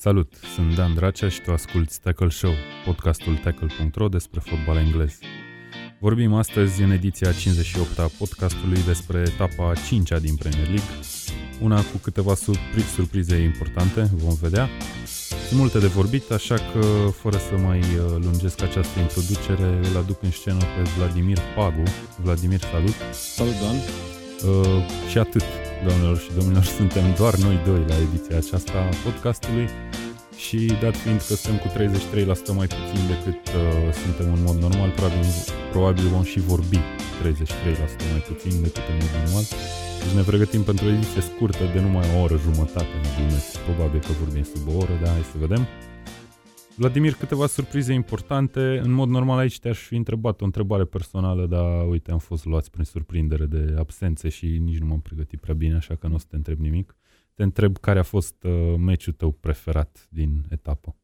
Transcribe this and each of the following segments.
Salut, sunt Dan Dracea și tu asculti Tackle Show, podcastul tackle.ro despre fotbal englez. Vorbim astăzi în ediția 58 a podcastului despre etapa 5 din Premier League, una cu câteva surpri- surprize importante, vom vedea. Sunt multe de vorbit, așa că, fără să mai uh, lungesc această introducere, îl aduc în scenă pe Vladimir Pagu. Vladimir, salut! Salut, Dan! Uh, și atât, doamnelor și domnilor, suntem doar noi doi la ediția aceasta a podcastului și dat fiind că suntem cu 33% mai puțin decât uh, suntem în mod normal, probabil, probabil vom și vorbi 33% mai puțin decât în mod normal. Deci ne pregătim pentru o ediție scurtă de numai o oră jumătate, nu glumesc. Probabil că vorbim sub o oră, dar hai să vedem. Vladimir, câteva surprize importante. În mod normal aici te-aș fi întrebat o întrebare personală, dar uite, am fost luați prin surprindere de absențe și nici nu m-am pregătit prea bine, așa că nu o să te întreb nimic. Te întreb care a fost uh, meciul tău preferat din etapă.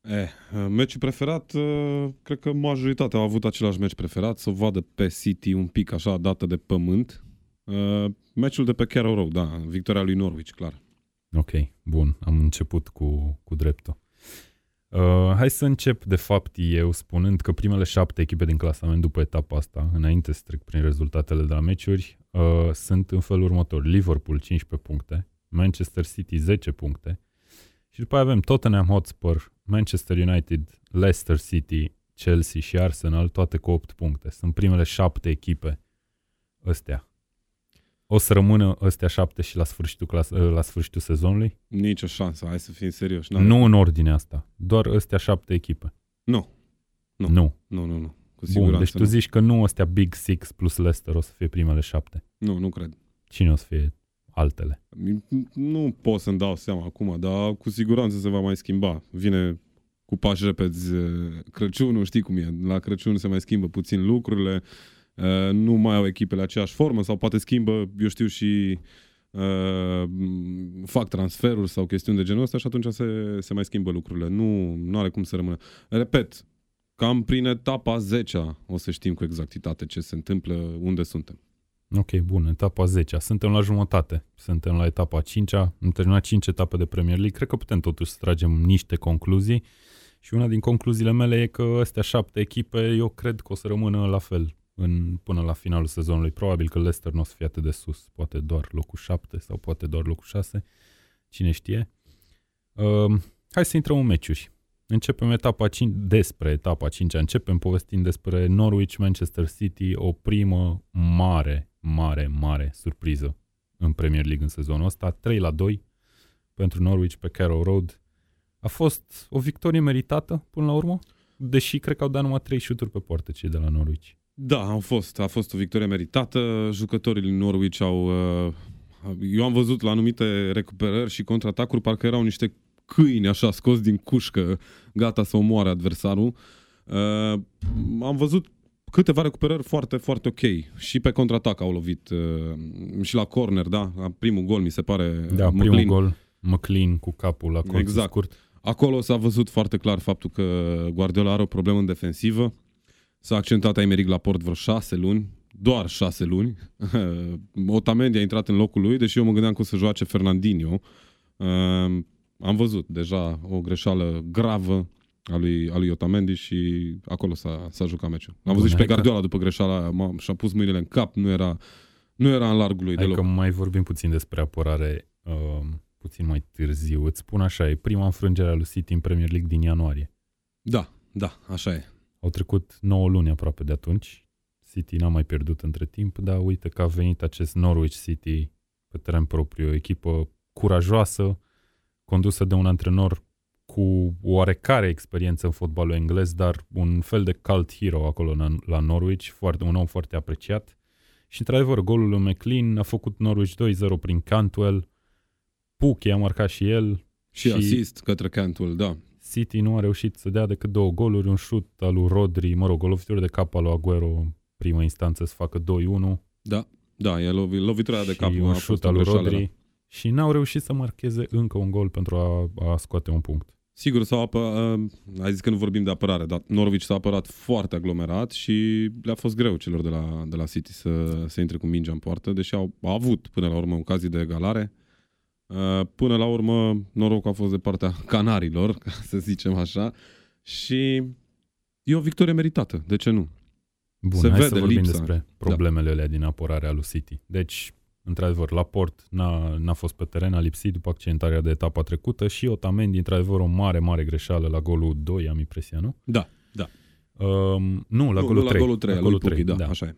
Eh, meciul preferat, uh, cred că majoritatea au avut același meci preferat, să o vadă pe City un pic așa dată de pământ. Uh, meciul de pe Carrow Road, da, victoria lui Norwich, clar. Ok, bun, am început cu, cu dreptul. Uh, hai să încep, de fapt, eu spunând că primele șapte echipe din clasament după etapa asta, înainte să trec prin rezultatele de la meciuri, uh, sunt în felul următor. Liverpool 15 puncte, Manchester City 10 puncte și după aia avem Tottenham Hotspur, Manchester United, Leicester City, Chelsea și Arsenal, toate cu 8 puncte. Sunt primele șapte echipe ăstea. O să rămână ăstea șapte și la sfârșitul, clas- la sfârșitul sezonului? Nici o șansă, hai să fim serioși. Nu în ordine asta, doar ăstea șapte echipe. Nu. Nu. Nu. Nu, nu, nu. Cu Bun, siguranță deci tu nu. zici că nu ăstea Big Six plus Leicester o să fie primele șapte. Nu, nu cred. Cine o să fie altele? Nu pot să-mi dau seama acum, dar cu siguranță se va mai schimba. Vine cu pași repezi eh, Crăciunul, știi cum e. La Crăciun se mai schimbă puțin lucrurile, eh, nu mai au echipele aceeași formă sau poate schimbă, eu știu, și eh, fac transferuri sau chestiuni de genul ăsta și atunci se, se mai schimbă lucrurile. Nu, nu are cum să rămână. Repet, cam prin etapa 10 o să știm cu exactitate ce se întâmplă, unde suntem. Ok, bun, etapa 10 Suntem la jumătate. Suntem la etapa 5 Am terminat 5 etape de Premier League. Cred că putem totuși să tragem niște concluzii. Și una din concluziile mele e că astea șapte echipe, eu cred că o să rămână la fel în, până la finalul sezonului. Probabil că Leicester nu o să fie atât de sus. Poate doar locul 7 sau poate doar locul 6. Cine știe. Uh, hai să intrăm în meciuri. Începem etapa 5, despre etapa 5 începem povestind despre Norwich Manchester City, o primă mare, mare, mare surpriză în Premier League în sezonul ăsta, 3 la 2 pentru Norwich pe Carrow Road. A fost o victorie meritată până la urmă, deși cred că au dat numai 3 șuturi pe poartă cei de la Norwich. Da, au fost. A fost o victorie meritată. Jucătorii din Norwich au... uh, Eu am văzut la anumite recuperări și contraatacuri, parcă erau niște câini așa scos din cușcă, gata să omoare adversarul. Uh, Am văzut câteva recuperări foarte, foarte ok. Și pe contraatac au lovit. uh, Și la corner, da? Primul gol, mi se pare. Da, McLean. primul gol, McLean cu capul la colț Exact. scurt. Acolo s-a văzut foarte clar faptul că Guardiola are o problemă în defensivă. S-a accentuat Aymeric la port vreo șase luni, doar șase luni. Otamendi a intrat în locul lui, deși eu mă gândeam că o să joace Fernandinho. Uh, am văzut deja o greșeală gravă a lui, a lui Otamendi și acolo s-a, s-a jucat meciul. Am Bun, văzut și pe hai că- Guardiola după greșeala aia, m- și-a pus mâinile în cap, nu era, nu era în largul lui Hai deloc. că mai vorbim puțin despre apărare uh, puțin mai târziu. Îți spun așa, e prima înfrângere a lui City în Premier League din ianuarie. Da, da, așa e. Au trecut 9 luni aproape de atunci. City n-a mai pierdut între timp, dar uite că a venit acest Norwich City pe teren propriu, o echipă curajoasă, condusă de un antrenor cu oarecare experiență în fotbalul englez, dar un fel de cult hero acolo la- la Norwich, foarte, un om foarte apreciat. Și într-adevăr, golul lui McLean a făcut Norwich 2-0 prin Cantwell, Puke a marcat și el, Și, Și- asist către Cantwell, da. City nu a reușit să dea decât două goluri, un șut al lui Rodri, mă rog, o lovitură de cap al lui Aguero în prima instanță să facă 2-1 Da, da, e lovi, lovitura de și cap. un a șut fost o al lui greșeală, Rodri da. și n-au reușit să marcheze încă un gol pentru a, a scoate un punct. Sigur, s-au apă, uh, ai zis că nu vorbim de apărare, dar Norwich s-a apărat foarte aglomerat și le-a fost greu celor de la, de la City să, să intre cu mingea în poartă, deși au, au avut până la urmă ocazii de egalare. Uh, până la urmă, norocul a fost de partea canarilor, ca să zicem așa, și e o victorie meritată, de ce nu? Bun, Se hai vede să vorbim lipsa. despre problemele alea din apărarea lui City. Deci, într-adevăr, Laport n-a, n-a fost pe teren, a lipsit după accidentarea de etapa trecută și Otamendi, într-adevăr, o mare, mare greșeală la golul 2, am impresia, nu? Da, Um, nu, la nu, golul nu 3. la golul 3, la la golul golul 3 3, da, așa e.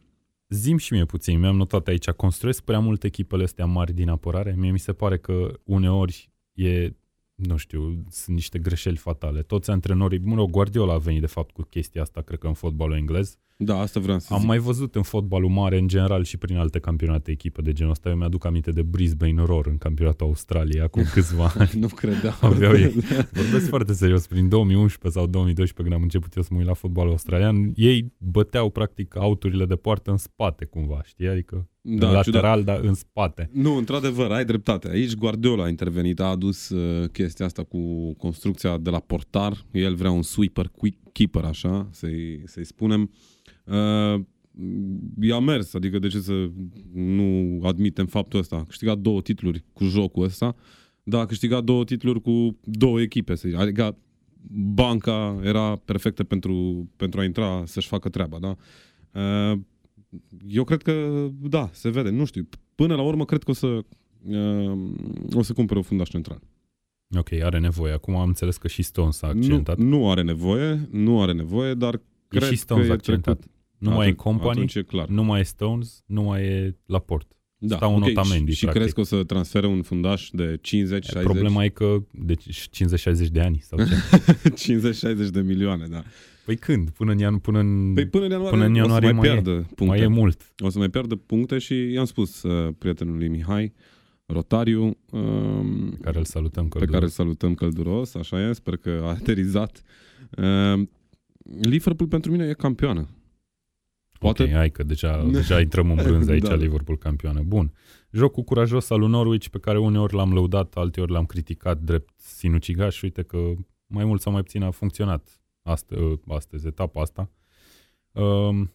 Zim și mie puțin, mi-am notat aici, construiesc prea mult echipele astea mari din apărare. Mie mi se pare că uneori e, nu știu, sunt niște greșeli fatale. Toți antrenorii, mă rog, Guardiola a venit de fapt cu chestia asta, cred că în fotbalul englez. Da, asta vreau să Am zic. mai văzut în fotbalul mare, în general, și prin alte campionate echipe de genul ăsta. Eu mi-aduc aminte de Brisbane Roar în campionatul Australiei, acum câțiva ani. nu credeam. Aveau ei. Vorbesc foarte serios, prin 2011 sau 2012, când am început eu să mă uit la fotbalul australian, ei băteau practic auturile de poartă în spate cumva, știi? Adică Da, în ciudat. lateral, dar în spate. Nu, într-adevăr, ai dreptate. Aici Guardiola a intervenit, a adus uh, chestia asta cu construcția de la portar. El vrea un sweeper, quick keeper, așa, să-i, să-i spunem. Uh, i-a mers, adică de ce să nu admitem faptul ăsta. A câștigat două titluri cu jocul ăsta, dar a câștigat două titluri cu două echipe. să zic. Adică banca era perfectă pentru, pentru a intra să-și facă treaba, da? Uh, eu cred că, da, se vede, nu știu. Până la urmă, cred că o să, uh, o să cumpere o fundaș central. Ok, are nevoie. Acum am înțeles că și Stones s-a Nu, accidentat. nu are nevoie, nu are nevoie, dar e cred și Stones că e accidentat. trecut. Nu mai e Atunci- Company, Atunci e clar. nu mai e Stones, nu mai e Laport. Da, stau în ok, Otamendi, Și, și practic. crezi că o să transfere un fundaș de 50-60? Problema e că deci 50-60 de ani sau ce? 50-60 de milioane, da. Păi când? Până în, ian, până în, Păi până în ianuarie, Până în ianuarie o să mai, mai e- pierdă puncte. mai e mult. O să mai pierdă puncte și i-am spus uh, prietenului Mihai, Rotariu, um, Pe care îl salutăm pe călduros. care îl salutăm călduros, așa e, sper că a aterizat. Uh, Liverpool pentru mine e campioană. Poate, Ok, hai că deja, deja intrăm în brânză aici Da. da. Liverpool campioană. Bun. Jocul curajos al lui Norwich pe care uneori l-am lăudat, alteori l-am criticat drept sinucigaș și uite că mai mult sau mai puțin a funcționat astă, astăzi, etapa asta. Um,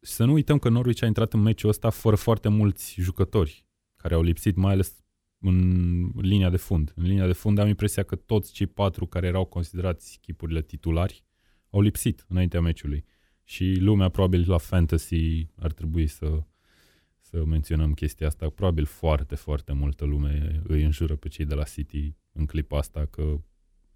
să nu uităm că Norwich a intrat în meciul ăsta fără foarte mulți jucători care au lipsit, mai ales în linia de fund. În linia de fund am impresia că toți cei patru care erau considerați chipurile titulari au lipsit înaintea meciului. Și lumea probabil la fantasy ar trebui să, să menționăm chestia asta. Probabil foarte, foarte multă lume îi înjură pe cei de la City în clipa asta că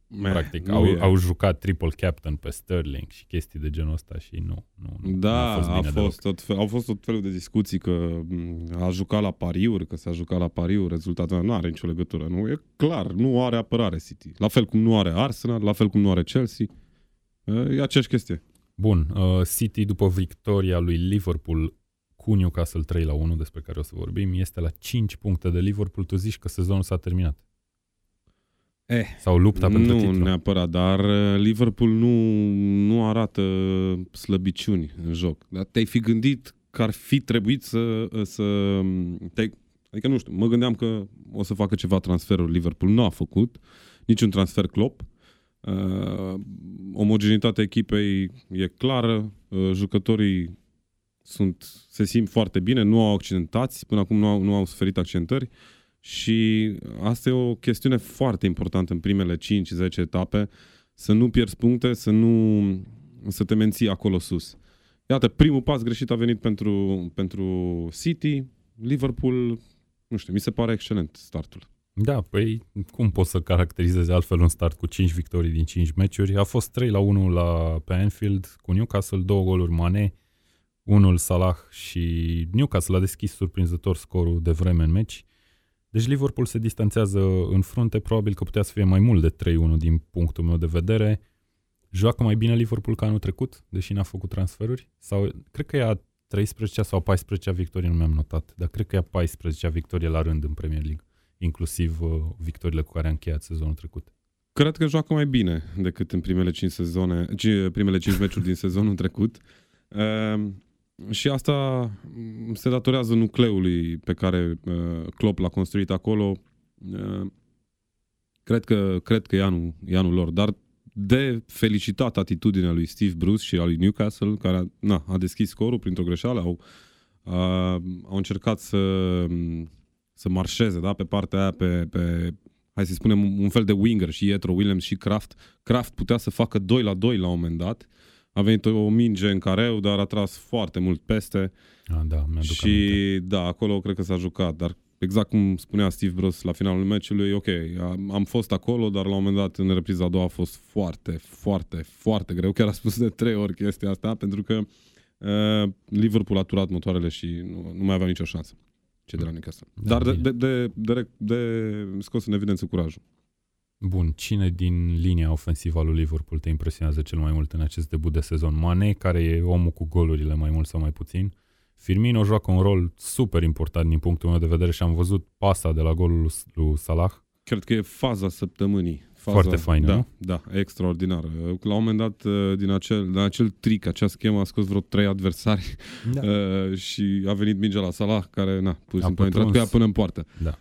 meh, practic nu au, e. au jucat triple captain pe Sterling și chestii de genul ăsta și nu. nu, nu Da, nu a fost a bine fost tot fel, au fost tot felul de discuții că m, a jucat la pariuri, că s-a jucat la pariuri, rezultatul nu are nicio legătură. Nu, e clar, nu are apărare City. La fel cum nu are Arsenal, la fel cum nu are Chelsea. E aceeași chestie. Bun, uh, City după victoria lui Liverpool cu Newcastle 3 la 1, despre care o să vorbim, este la 5 puncte de Liverpool. Tu zici că sezonul s-a terminat. Eh, Sau lupta pentru nu titlu. neapărat, dar uh, Liverpool nu, nu arată slăbiciuni în joc. Dar te-ai fi gândit că ar fi trebuit să... să te adică nu știu, mă gândeam că o să facă ceva transferuri Liverpool. Nu a făcut niciun transfer Klopp. Uh, omogenitatea echipei e clară, uh, jucătorii sunt, se simt foarte bine, nu au accidentați, până acum nu au, nu au suferit accidentări și asta e o chestiune foarte importantă în primele 5-10 etape, să nu pierzi puncte, să nu să te menții acolo sus. Iată, primul pas greșit a venit pentru, pentru City, Liverpool, nu știu, mi se pare excelent startul. Da, păi cum poți să caracterizezi altfel un start cu 5 victorii din 5 meciuri? A fost 3 la 1 la, pe Anfield cu Newcastle, două goluri Mane, unul Salah și Newcastle a deschis surprinzător scorul de vreme în meci. Deci Liverpool se distanțează în frunte, probabil că putea să fie mai mult de 3-1 din punctul meu de vedere. Joacă mai bine Liverpool ca anul trecut, deși n-a făcut transferuri? Sau cred că e a 13 sau 14 victorie, nu mi-am notat, dar cred că e a 14 victorie la rând în Premier League, inclusiv uh, victoriile cu care a încheiat sezonul trecut. Cred că joacă mai bine decât în primele 5 sezoane, ci- primele 5 meciuri din sezonul trecut. Uh, și asta mm, se datorează nucleului pe care uh, Klopp l-a construit acolo. Uh, cred că, cred că e, anul, e anul lor, dar de felicitat atitudinea lui Steve Bruce și a lui Newcastle, care a, na, a deschis scorul printr-o greșeală, au, uh, au încercat să, să marșeze, da, pe partea aia, pe, pe hai să spunem, un fel de winger și Etro Williams și Kraft. Kraft putea să facă 2 la 2 la un moment dat. A venit o minge în careu, dar a tras foarte mult peste. Ah, da, mi-aduc și aminte. da, acolo cred că s-a jucat, dar exact cum spunea Steve Bruce la finalul meciului, ok, am, am fost acolo, dar la un moment dat în repriza a doua a fost foarte, foarte, foarte greu. Chiar a spus de trei ori chestia asta, pentru că uh, Liverpool a turat motoarele și nu, nu mai aveau nicio șansă cei de la Newcastle. Da, dar de, bine. de, de, de, de scos în evidență curajul. Bun, cine din linia ofensivă a lui Liverpool te impresionează cel mai mult în acest debut de sezon? Mane, care e omul cu golurile mai mult sau mai puțin. Firmino joacă un rol super important din punctul meu de vedere și am văzut pasa de la golul lui- lui Salah. Cred că e faza săptămânii. Faza, Foarte faină, da, nu? Da, extraordinară. La un moment dat, uh, din acel, din acel trick, acea schemă, a scos vreo trei adversari Da. uh, și a venit mingea la Salah, care, na, pur și A simplu a intrat cu pătruns. ea până în poartă. da.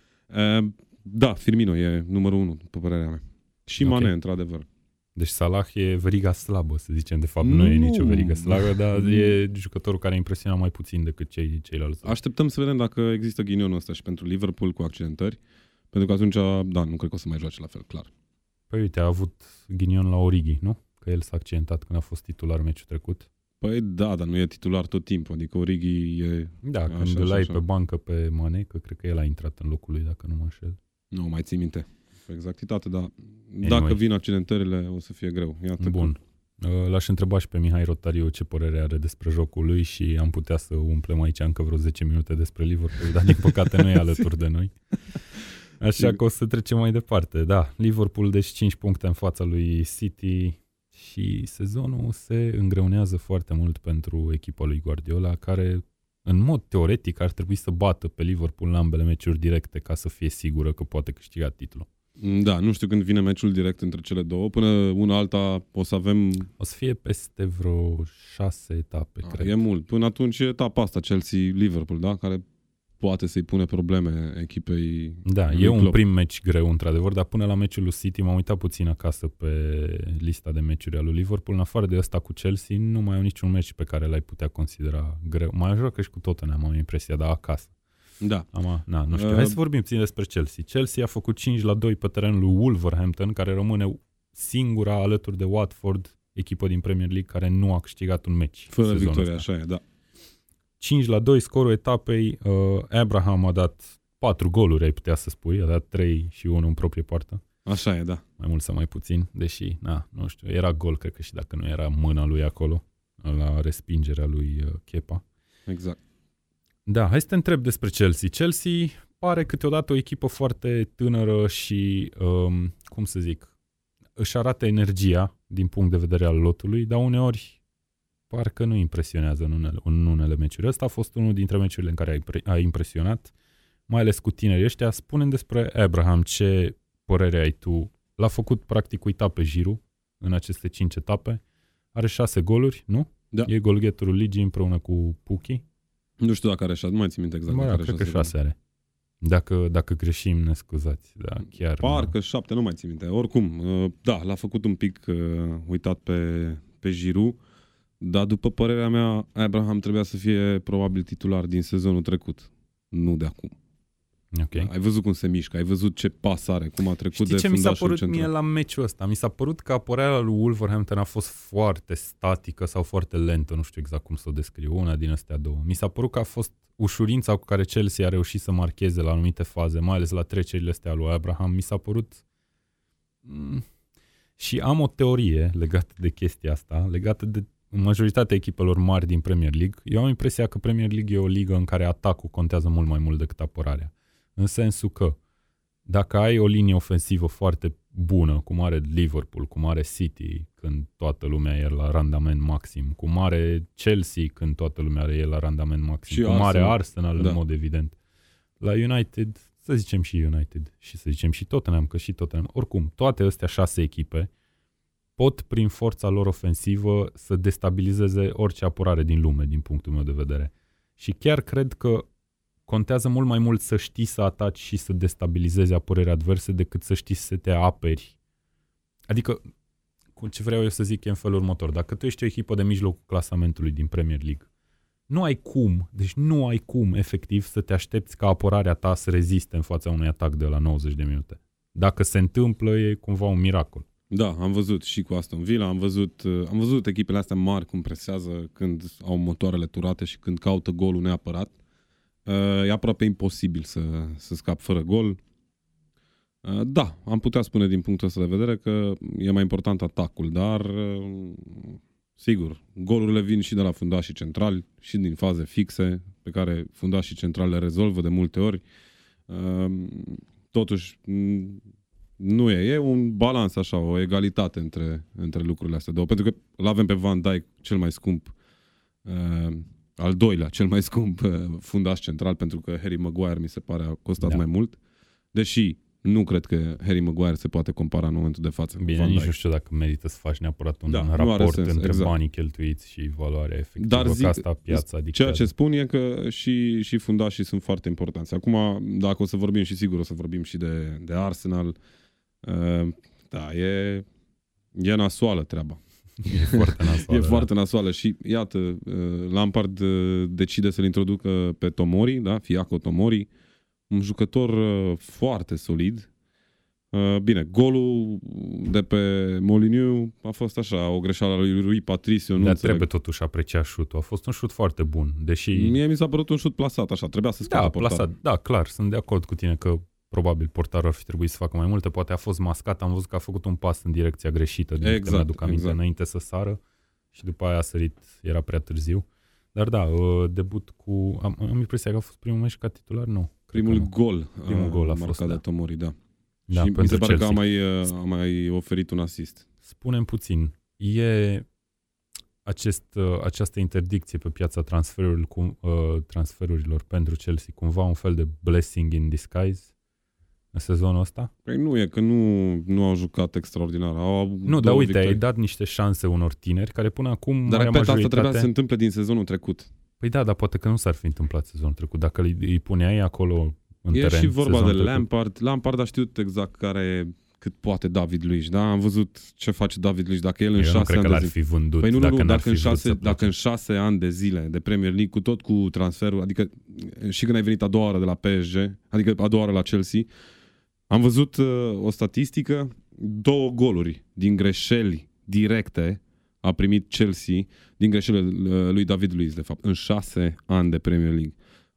Uh, da, Firmino e numărul unu, după părerea mea. Și Ok. Mane, într-adevăr. Deci Salah e veriga slabă, să zicem. De fapt, nu, e Nu. nicio verigă slabă, dar Nu. e jucătorul care a impresionat mai puțin decât cei, ceilalți. Așteptăm să vedem dacă există ghinionul ăsta și pentru Liverpool cu accidentări, pentru că atunci, da, nu cred că o să mai joace la fel, clar. Păi uite, a avut ghinion la Origi, nu? Că el s-a accidentat când a fost titular meciul trecut. Păi da, dar nu e titular tot timpul, adică Origi e... Da, Așa, când îl așa, ai așa. pe bancă pe Mane, că cred că el a intrat în locul lui, dacă nu mă înșel. Nu mai țin minte cu exactitate, dar Anyway. dacă vin accidentările o să fie greu. Iată Bun. Uh, L-aș întreba și pe Mihai Rotariu ce părere are despre jocul lui și am putea să umplem aici încă vreo 10 minute despre Liverpool, dar din păcate nu e alături de noi. Așa că o să trecem mai departe. Da, Liverpool deci 5 puncte în fața lui City și sezonul se îngreunează foarte mult pentru echipa lui Guardiola, care în mod teoretic ar trebui să bată pe Liverpool în ambele meciuri directe ca să fie sigură că poate câștiga titlul. că, da, nu știu când vine meciul direct între cele două. Până una alta o să avem... O să fie peste vreo șase etape, A, cred. e mult. Până atunci e etapa asta, Chelsea-Liverpool, da? Care poate să-i pune probleme echipei Da, lui e un Klopp. prim meci greu, într-adevăr, dar până la meciul lui City m-am uitat puțin acasă pe lista de meciuri a lui Liverpool. În afară de ăsta cu Chelsea, nu mai au niciun meci pe care l-ai putea considera greu. Mai joacă și cu Tottenham, am impresia, dar acasă. Da. Am, na, nu știu. Uh, Hai să vorbim puțin despre Chelsea. Chelsea a făcut 5 la 2 pe terenul lui Wolverhampton, care rămâne singura alături de Watford, echipă din Premier League, care nu a câștigat un meci. Fără sezonul victorie, ăsta. așa e, da. 5 la 2 scorul etapei. Uh, Abraham a dat 4 goluri, ai putea să spui. A dat 3 și 1 în proprie poartă. Așa e, da. Mai mult sau mai puțin. Deși, na, nu știu, era gol, cred că și dacă nu era mâna lui acolo, la respingerea lui uh, Kepa. Exact. Da, hai să te întreb despre Chelsea. Chelsea pare câteodată o echipă foarte tânără și, um, cum să zic, își arată energia din punct de vedere al lotului, dar uneori parcă nu impresionează în unele, în unele meciuri. Ăsta a fost unul dintre meciurile în care a, impre- a impresionat, mai ales cu tinerii ăștia. Spune despre Abraham ce părere ai tu. L-a făcut practic uita pe Giru în aceste cinci etape. Are șase goluri, nu? Da. E golgheterul ligii împreună cu Puki. Nu știu dacă are șase, nu mai țin minte exact. Bă, dacă da, are cred că șase, șase are. Dacă, dacă greșim, ne scuzați. Da, chiar. Parcă șapte, nu mai țin minte. Oricum, uh, da, l-a făcut un pic uh, uitat pe, pe Giroud, dar după părerea mea, Abraham trebuia să fie probabil titular din sezonul trecut, nu de acum. Ok. Ai văzut cum se mișcă, ai văzut ce pas are, cum a trecut Știi de ce mi s-a fundașul părut central. mie la meciul ăsta? Mi s-a părut că apărarea lui Wolverhampton a fost foarte statică sau foarte lentă, nu știu exact cum să o descriu, una din astea două. Mi s-a părut că a fost ușurința cu care Chelsea a reușit să marcheze la anumite faze, mai ales la trecerile astea lui Abraham. Mi s-a părut... Mm, Și am o teorie legată de chestia asta, legată de majoritatea echipelor mari din Premier League. Eu am impresia că Premier League e o ligă în care atacul contează mult mai mult decât apărarea. În sensul că dacă ai o linie ofensivă foarte bună, cum are Liverpool, cum are City, când toată lumea e la randament maxim, cum are Chelsea, când toată lumea e la randament maxim, Și cum are Arsenal. Arsenal, Da. în mod evident. La United, să zicem și United, și să zicem și Tottenham, că și Tottenham. Oricum, toate astea șase echipe pot, prin forța lor ofensivă, să destabilizeze orice apărare din lume, din punctul meu de vedere. Și chiar cred că contează mult mai mult să știi să ataci și să destabilizezi apărări adverse decât să știi să te aperi. Adică, cu ce vreau eu să zic e în felul următor. Dacă tu ești o echipă de mijlocul clasamentului din Premier League nu ai cum, deci nu ai cum efectiv să te aștepți ca apărarea ta să reziste în fața unui atac de la 90 de minute. Dacă se întâmplă, e cumva un miracol. Da, am văzut și cu Aston Villa, am văzut, uh, am văzut echipele astea mari cum presează când au motoarele turate și când caută golul neapărat. Uh, e aproape imposibil să, să scap fără gol. Uh, da, am putea spune din punctul ăsta de vedere că e mai important atacul, dar sigur, golurile vin și de la fundașii centrali și din faze fixe pe care fundașii centrali le rezolvă de multe ori. Totuși, nu e. E un balans așa, o egalitate între, între lucrurile astea două. Pentru că îl avem pe Van Dijk cel mai scump, uh, al doilea cel mai scump uh, fundaș central, pentru că Harry Maguire mi se pare a costat da. mai mult. Deși nu cred că Harry Maguire se poate compara în momentul de față Bine, cu Van nici Dijk. nu știu dacă merită să faci neapărat un Da, nu are raport sens, între exact. banii cheltuiți și valoarea efectivă, Dar că zic- asta piața Ceea dictează. ce spun e că și, și fundașii sunt foarte importanți. Acum, dacă o să vorbim și sigur o să vorbim și de, de Arsenal, uh, da, e, e nasoală treaba. E foarte nasoală. E da. foarte nasoală și iată, uh, Lampard uh, decide să-l introducă pe Tomori, da? Fiaco Tomori, un jucător uh, foarte solid. Uh, Bine, golul de pe Moliniu a fost așa, o greșeală a lui Rui Patricio, nu Dar înțeleg. trebuie totuși apreciat șutul. A fost un șut foarte bun, deși... Mie mi s-a părut un șut plasat, așa, trebuia să scoată Da, portarul. plasat. Da, clar, sunt de acord cu tine că probabil portarul ar fi trebuit să facă mai multe, poate a fost mascat, am văzut că a făcut un pas în direcția greșită, din Exact, exact, aduc aminte, exact. înainte să sară și după aia a sărit, era prea târziu. Dar da, uh, debut cu... Am, am impresia că a fost primul meci ca titular? Nu. cred că Primul nu. gol, Primul gol a marcat fost, de da. Tomori, da. Da, și mi pentru se pare Chelsea. că a mai, uh, a mai oferit un asist. Spunem puțin, e acest, uh, această interdicție pe piața transferurilor, cu, uh, transferurilor pentru Chelsea cumva un fel de blessing in disguise în sezonul ăsta? Păi nu e, că nu, nu au jucat extraordinar. Au avut Nu, dar două uite, ai victorii. dat niște șanse unor tineri care până acum, Dar marea repet, asta majoritate... trebuia să se întâmple din sezonul trecut. Păi da, dar poate că nu s-ar fi întâmplat sezonul trecut. Dacă îi, îi puneai acolo în e teren și vorba de sezonul trecut. Lampard. Lampard a știut exact care cât poate David Luiz, da? Am văzut ce face David Luiz. Dacă el în Eu nu șase cred ani că de l-ar zi... fi vândut Păi nu, nu, dacă nu, n-ar dacă în, fi vrut șase, să dacă plece. în șase ani de zile de Premier League, cu tot cu transferul, adică și când ai venit a doua oară de la PSG, adică a doua oară la Chelsea, am văzut uh, o statistică, două goluri din greșeli directe a primit Chelsea din greșelile uh, lui David Luiz, de fapt, în șase ani de Premier League.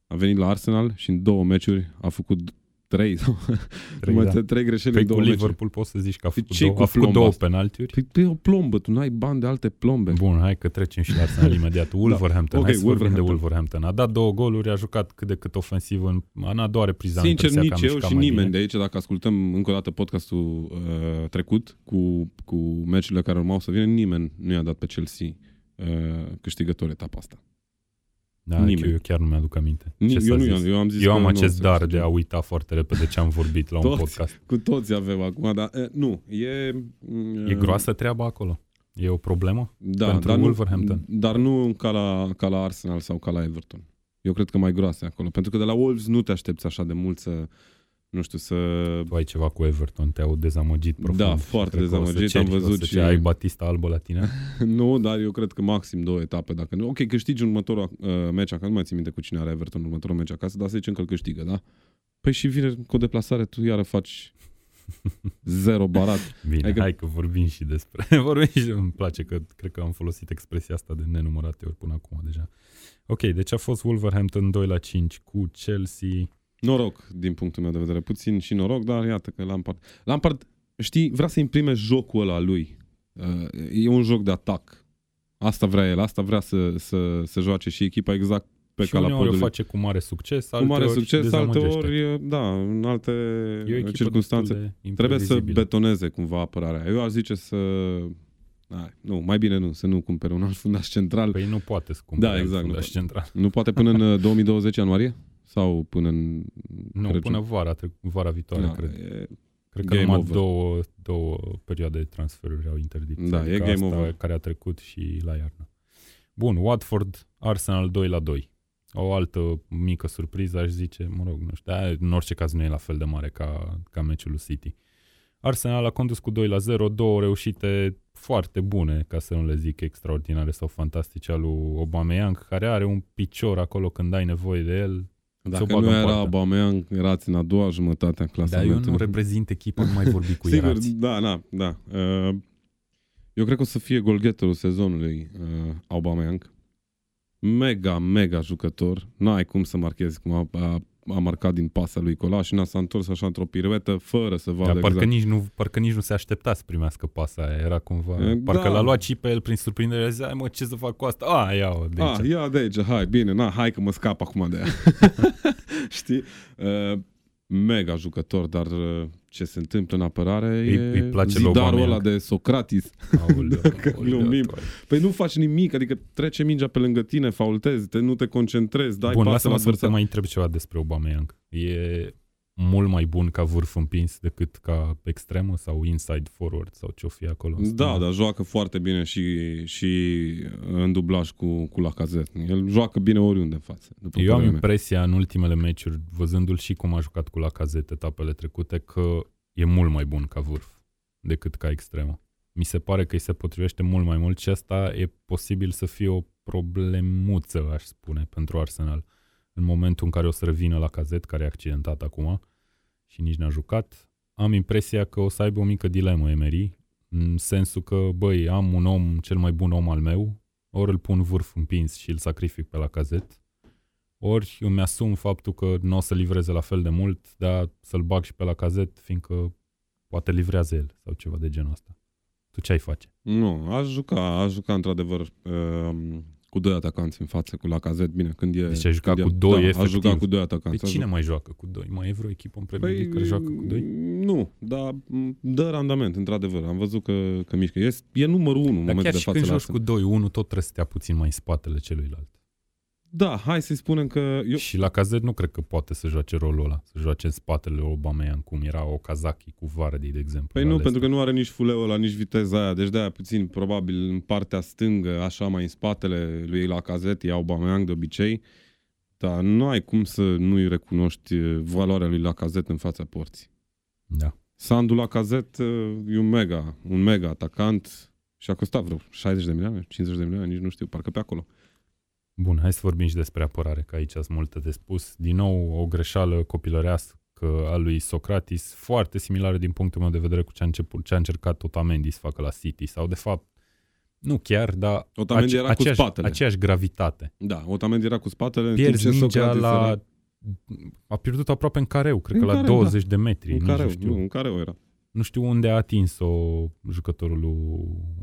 A venit la Arsenal și în două meciuri a făcut trei, sau Trei, mai da. trei greșeli Păi în cu două meciuri. Liverpool poți să zici că a Păi făcut, ce-i două, cu a făcut plomba două asta? penaltiuri. Păi pe o plombă, tu n-ai bani de alte plombe. Bun, hai că trecem și la Arsenal imediat. Wolverhampton, Ok, hai să vorbim de Wolverhampton. Wolverhampton. A dat două goluri, a jucat cât de cât ofensiv în, în a doua repriză. am Sincer, impresia că nici a eu mișcat și mai nimeni bine. de aici, dacă ascultăm încă o dată podcastul uh, trecut cu, cu meciurile care urmau să vină, nimeni nu i-a dat pe Chelsea uh, câștigător etapa asta. Da, nimeni. eu chiar nu mi-aduc aminte. Ni- Ce eu s-a nu zis? i-am, eu am zis Eu că am nu o acest să dar câștige. de a uita foarte repede ce am vorbit la un Toți. podcast. Cu toți avem acum, dar uh, nu, e... Uh, E groasă treaba acolo? E o problemă? da, pentru dar Wolverhampton. Nu, dar nu ca la, ca la Arsenal sau ca la Everton. Eu cred că mai groase acolo, pentru că de la Wolves nu te aștepți așa de mult să, nu știu, să... Tu ai ceva cu Everton, te-au dezamăgit profund. Da, și foarte cred că o să dezamăgit, ceri, am o văzut să și- ceri, Ai Batista albă la tine? Nu, dar eu cred că maxim două etape. Dacă nu, ok, câștigi următorul uh, meci acasă, nu mai țin minte cu cine are Everton următorul meci acasă, dar să zicem că îl câștigă, da? Păi și vine cu o deplasare, tu iară faci zero barat. Bine, Adică- hai că vorbim și despre... vorbim și îmi place că cred că am folosit expresia asta de nenumărate ori până acum deja. Ok, deci a fost Wolverhampton 2 la 5 cu Chelsea. Noroc, din punctul meu de vedere. Puțin și noroc, dar iată că Lampard... Lampard, știi, vrea să imprime jocul ăla lui. Uh, e un joc de atac. Asta vrea el, asta vrea să, să, să joace și echipa exact pe și uneori o calapodul lui. face cu mare succes, Cu alte mare ori succes, alte dezamăgește. ori, da, în alte E o echipă circunstanțe. destul de Trebuie să imprevizibilă. betoneze cumva apărarea. Eu aș zice să... Hai, nu, mai bine nu, să nu cumpere un alt fundaș central. Păi nu poate să cumpere Da, exact, nu fundaș poate. central. Nu poate până în uh, 2020 ianuarie? Sau până în Nu, Crăciun? până vara, trec- vara viitoare, Da, cred. e, Cred că game numai over. două, două perioade de transferuri au interdicție. Da, e adică game asta over. care a trecut și la iarnă. Bun, Watford, Arsenal 2 la 2. O altă mică surpriză, aș zice, mă rog, nu știu, dar în orice caz nu e la fel de mare ca, ca meciul lui City. Arsenal a condus cu 2 la 0, două reușite foarte bune, ca să nu le zic extraordinare sau fantastice, al lui Aubameyang, care are un picior acolo când ai nevoie de el. Dacă ți-o bagă nu în era poartă. Aubameyang, erați în a doua jumătate a Dar eu clasamentului. nu reprezint echipa, nu mai vorbi cu Sigur, erați. da, da, da. Uh, Eu cred că o să fie golgheterul sezonului uh, Aubameyang. Mega, mega jucător. N-ai cum să marchezi cum a, a, a marcat din pasa lui Colașina, s-a întors așa într-o piruetă fără să vadă Dar parcă, exact. nici nu, parcă nici nu se aștepta să primească pasa aia. Era cumva... E, parcă da. l-a luat și pe el prin surprindere. Zicea, "Ai, mă, ce să fac cu asta? A, ia-o de Ah, aici. ia de aici, hai, bine, na, hai că mă scap acum de ea. Știi? Uh, mega jucător, dar uh, ce se întâmplă în apărare Îi- e îi place lui zidarul Aubameyang. ăla de Socratis. Aoleu, Că aoleu, glumim. doamne. Păi nu faci nimic, adică trece mingea pe lângă tine, faultezi, te, nu te concentrezi, dai Bun, pasă la lasă-mă să te adversar. mai întreb ceva despre Aubameyang. E mult mai bun ca vârf împins decât ca extremă sau inside forward sau ce-o fi acolo. în Da, stânga? dar joacă foarte bine și, și în dublaj cu, cu Lacazette. El joacă bine oriunde în față. După Eu am părerea mea. impresia în ultimele meciuri, văzându-l și cum a jucat cu Lacazette etapele trecute, că e mult mai bun ca vârf decât ca extremă. Mi se pare că îi se potrivește mult mai mult și asta e posibil să fie o problemuță, aș spune, pentru Arsenal. În momentul în care o să revină la cazet, care e accidentat acum și nici n-a jucat, am impresia că o să aibă o mică dilemă Emery, în sensul că, băi, am un om, cel mai bun om al meu, ori îl pun vârf împins și îl sacrific pe la cazet, ori îmi asum faptul că nu o să livreze la fel de mult, dar să-l bag și pe la cazet, fiindcă poate livrează el sau ceva de genul ăsta. Tu ce ai face? Nu, aș juca, aș juca într-adevăr uh, cu doi atacanți în față, cu Lacazette, bine, când e... Deci ai jucat când cu e, doi, da, Aș efectiv. juca cu doi Pe atacanți. aș cine juca- mai joacă cu doi? Mai e vreo echipă în Premier Păi, League care joacă cu doi? Nu, dar m, dă randament, într-adevăr. Am văzut că, că mișcă. E, e numărul unu în Dar momentul chiar de și față când la joci cu Arsenal. doi, unul tot trebuie să stea puțin mai în spatele celuilalt. Da, hai să-i spunem că... Eu, Și la cazet nu cred că poate să joace rolul ăla, să joace în spatele Aubameyang, cum era Okazaki cu Vardy, de exemplu. Păi la nu, Leicester. pentru că nu are nici fuleul ăla, nici viteza aia. Deci de-aia puțin, probabil, în partea stângă, așa mai în spatele lui la cazet, e Aubameyang de obicei. Dar nu ai cum să nu-i recunoști eh, valoarea lui la cazet în fața porții. Da. Sandu la cazet e un mega, un mega atacant și a costat vreo 60 de milioane, 50 de milioane, nici nu știu, parcă pe acolo. Bun, hai să vorbim și despre apărare, că aici sunt multe de spus. Din nou, o greșeală copilărească a lui Socratis, foarte similară din punctul meu de vedere cu ce a, început, ce a încercat Otamendi să facă la City, sau de fapt, nu chiar, dar Otamendi era cu aceeași, spatele. aceeași gravitate. Da, Otamendi era cu spatele, în Pierzi timp ce mingea Socrates la... era... A pierdut aproape în careu, cred În că la careu, 20 de metri. Un nu, careu, știu, nu, un careu era. Nu știu unde a atins-o jucătorul lui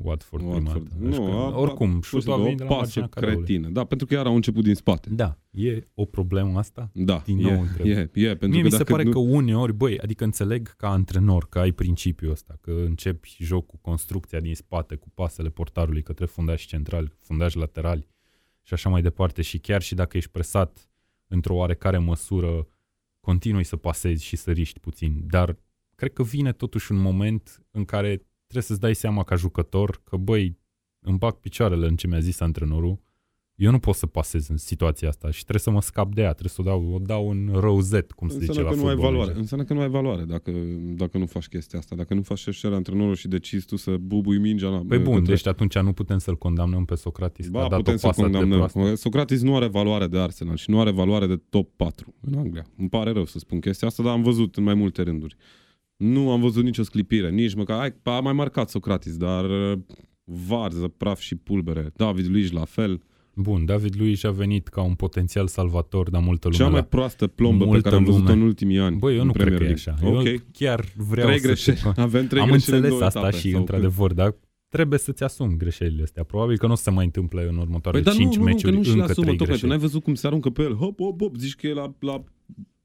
Watford, prima Watford. dată. Nu, Deci că- a- oricum, Pur și șutul a simplu, venit de o la pasă marginea careului. cretină. Da, pentru că iar au început din spate. Da, e o problemă asta? Da, Din nou e, întreb. e, e, pentru Mie că mi se dacă pare nu... că uneori, băi, adică înțeleg ca antrenor că ai principiul ăsta, că începi jocul cu construcția din spate, cu pasele portarului către fundași centrali, fundași laterali și așa mai departe și chiar și dacă ești presat într-o oarecare măsură, continui să pasezi și să riști puțin, dar cred că vine totuși un moment în care trebuie să-ți dai seama ca jucător că, băi, îmi bag picioarele în ce mi-a zis antrenorul, eu nu pot să pasez în situația asta și trebuie să mă scap de ea, trebuie să o dau, o dau în rozet, cum se zice Înseamnă la că nu ai fotbal. valoare. deja. Înseamnă că nu ai valoare dacă, dacă nu faci chestia asta. Dacă nu faci ce cere antrenorul și decizi tu să bubui mingea la Păi bun, către- deci atunci nu putem să-l condamnăm pe Socratis că a Ba, dat putem o să pasă atât de condamnăm. proastă. Socrates nu are valoare de Arsenal și nu are valoare de top 4 în Anglia. Îmi pare rău să spun chestia asta, dar am văzut în mai multe rânduri. Nu am văzut nicio sclipire, nici măcar... Hai, a mai marcat Socrates, dar uh, varză, praf și pulbere. David Luiz la fel. Bun, David Luiz a venit ca un potențial salvator, dar multă lume Cea mai l-a- proastă plombă pe multă care am văzut-o lume. în ultimii ani. Băi, eu în nu cred Premier că e League. așa. Ok, Eu chiar vreau trei să... greșeli. Te... Avem trei Am greșeli în înțeles două asta etape, și sau într-adevăr, dar trebuie să-ți asumi greșelile astea. Probabil că nu o să se mai întâmple în următoarele Păi dar 5 nu, nu, nu, că meciuri nu și le încă asumă 3 tocmai. Tu greșeli. n-ai văzut cum se aruncă pe el. Hop, hop, hop, zici că e la, la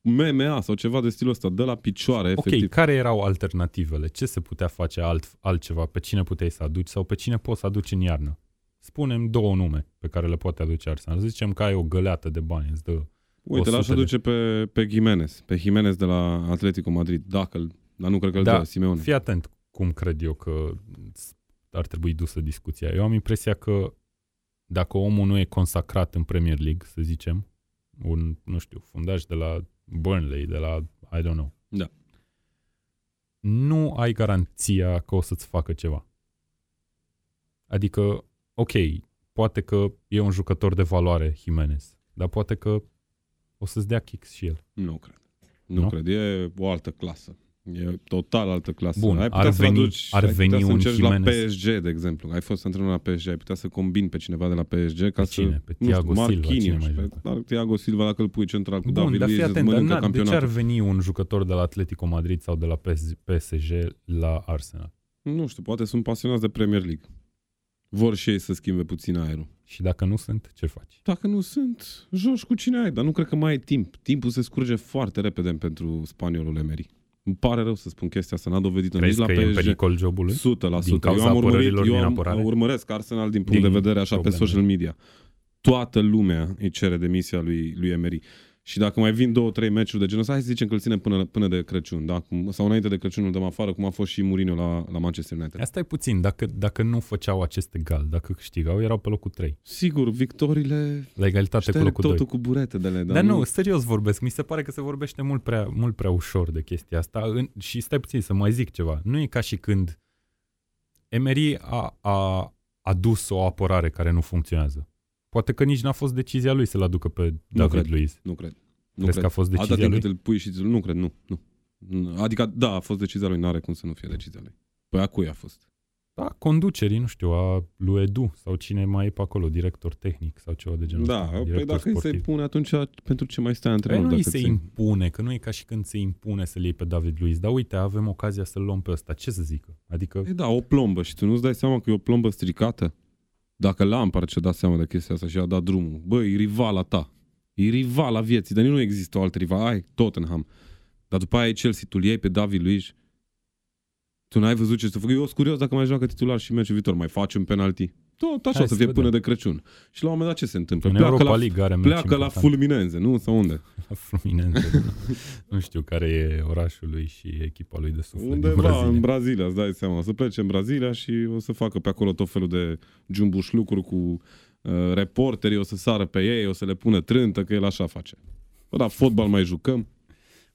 MMA sau ceva de stilul ăsta. Dă la picioare, Ok, efectiv. care erau alternativele? Ce se putea face alt, altceva? Pe cine puteai să aduci sau pe cine poți să aduci în iarnă? Spunem două nume pe care le poate aduce Arsenal. Zicem că ai o găleată de bani, îți dă Uite, 100 l-aș de- aduce pe, pe Jimenez. Pe Jimenez de la Atletico Madrid. Dacă îl- dar nu cred că îl Da, dă Simeone. Fii atent cum cred eu că ar trebui dusă discuția. Eu am impresia că dacă omul nu e consacrat în Premier League, să zicem, un, nu știu, fundaș de la Burnley, de la, I don't know, Da. nu ai garanția că o să-ți facă ceva. Adică, ok, poate că e un jucător de valoare Jimenez, dar poate că o să-ți dea kicks și el. Nu cred. Nu, Nu? cred. E o altă clasă. E total altă clasă. Bun, ai ar putea să veni- aduci, ar ai putea veni să un încerci la Jimenez. PSG, de exemplu. Ai fost antrenor la PSG, ai putea să combini pe cineva de la PSG ca Pe să... cine? Pe nu Thiago știu, Silva, cine Marquinhos. mai Pe, joacă? dar Thiago Silva, dacă îl pui central cu Bun, David dar fii Luiz, îți atent, dar mănâncă na, de ce ar campionatul. veni un jucător de la Atletico Madrid sau de la PS- PSG la Arsenal? Nu știu, poate sunt pasionați de Premier League. Vor și ei să schimbe puțin aerul. Și dacă nu sunt, ce faci? Dacă nu sunt, joci cu cine ai, dar nu cred că mai ai timp. Timpul se scurge foarte repede pentru spaniolul Emery. Îmi pare rău să spun chestia asta, n-a dovedit-o nici Crezi la că e în PSG. pericol jobul lui? 100%. Din cauza eu am urmărit, apărărilor eu din am, apărare? urmăresc Arsenal din punct Din de vedere așa probleme. pe social media. Toată lumea îi cere demisia lui, lui Emery. Și dacă mai vin două, trei meciuri de genul ăsta, hai să zicem că îl ținem până, până de Crăciun, da? Cum, sau înainte de Crăciun îl dăm afară, cum a fost și Mourinho la, la Manchester United. Asta e puțin. Dacă, dacă nu făceau acest egal, dacă câștigau, erau pe locul 3. Sigur, victoriile La egalitate cu șterg locul 2. totul cu buretele. Dar nu, serios vorbesc. Mi se pare că se vorbește mult prea, mult prea ușor de chestia asta. În, și stai puțin să mai zic ceva. Nu e ca și când Emery a, a adus o apărare care nu funcționează. Poate că nici n-a fost decizia lui să-l aducă pe David cred. Luiz. Nu cred. Nu Crezi cred. că a fost decizia Atâta lui? timp cât îl pui și nu cred, nu, nu. Adică, da, a fost decizia lui, n-are cum să nu fie decizia lui. Păi a cui a fost? Da, conducerii, nu știu, a lui Edu sau cine mai e pe acolo, director tehnic sau ceva de genul Da, ăsta. păi director dacă îi se sportiv. pune, atunci pentru ce mai stai Păi antrenor? nu îi dacă se ți- impune, că nu e ca și când se impune să-l iei pe David Luiz, dar uite, avem ocazia să-l luăm pe ăsta. Ce să zică? Adică, Păi da, o plombă și tu nu-ți dai seama că e o plombă stricată? Dacă Lampard ce dat seama de chestia asta și a dat drumul, bă, e rivala ta. E rivala vieții, dar nici nu există o altă rivală. Ai Tottenham. Dar după aia e Chelsea, tu îl iei pe David Luiz. Tu n-ai văzut ce să facă. Eu sunt curios dacă mai joacă titular și meciul viitor. Mai faci un penalti. Tot așa Hai să să fie vedem. până de Crăciun. Și la un moment dat ce se întâmplă? în Pleacă Europa la, League are meci pleacă la important. fulminenze, nu? Sau unde? La Fluminense. nu știu care e orașul lui și echipa lui de suflet din Undeva Brazilia. în Brazilia, îți dai seama. O să plece în Brazilia și o să facă pe acolo tot felul de jumbuș lucruri cu uh, reporterii, o să sară pe ei, o să le pună trântă, că el așa face. Bă, da, fotbal mai jucăm.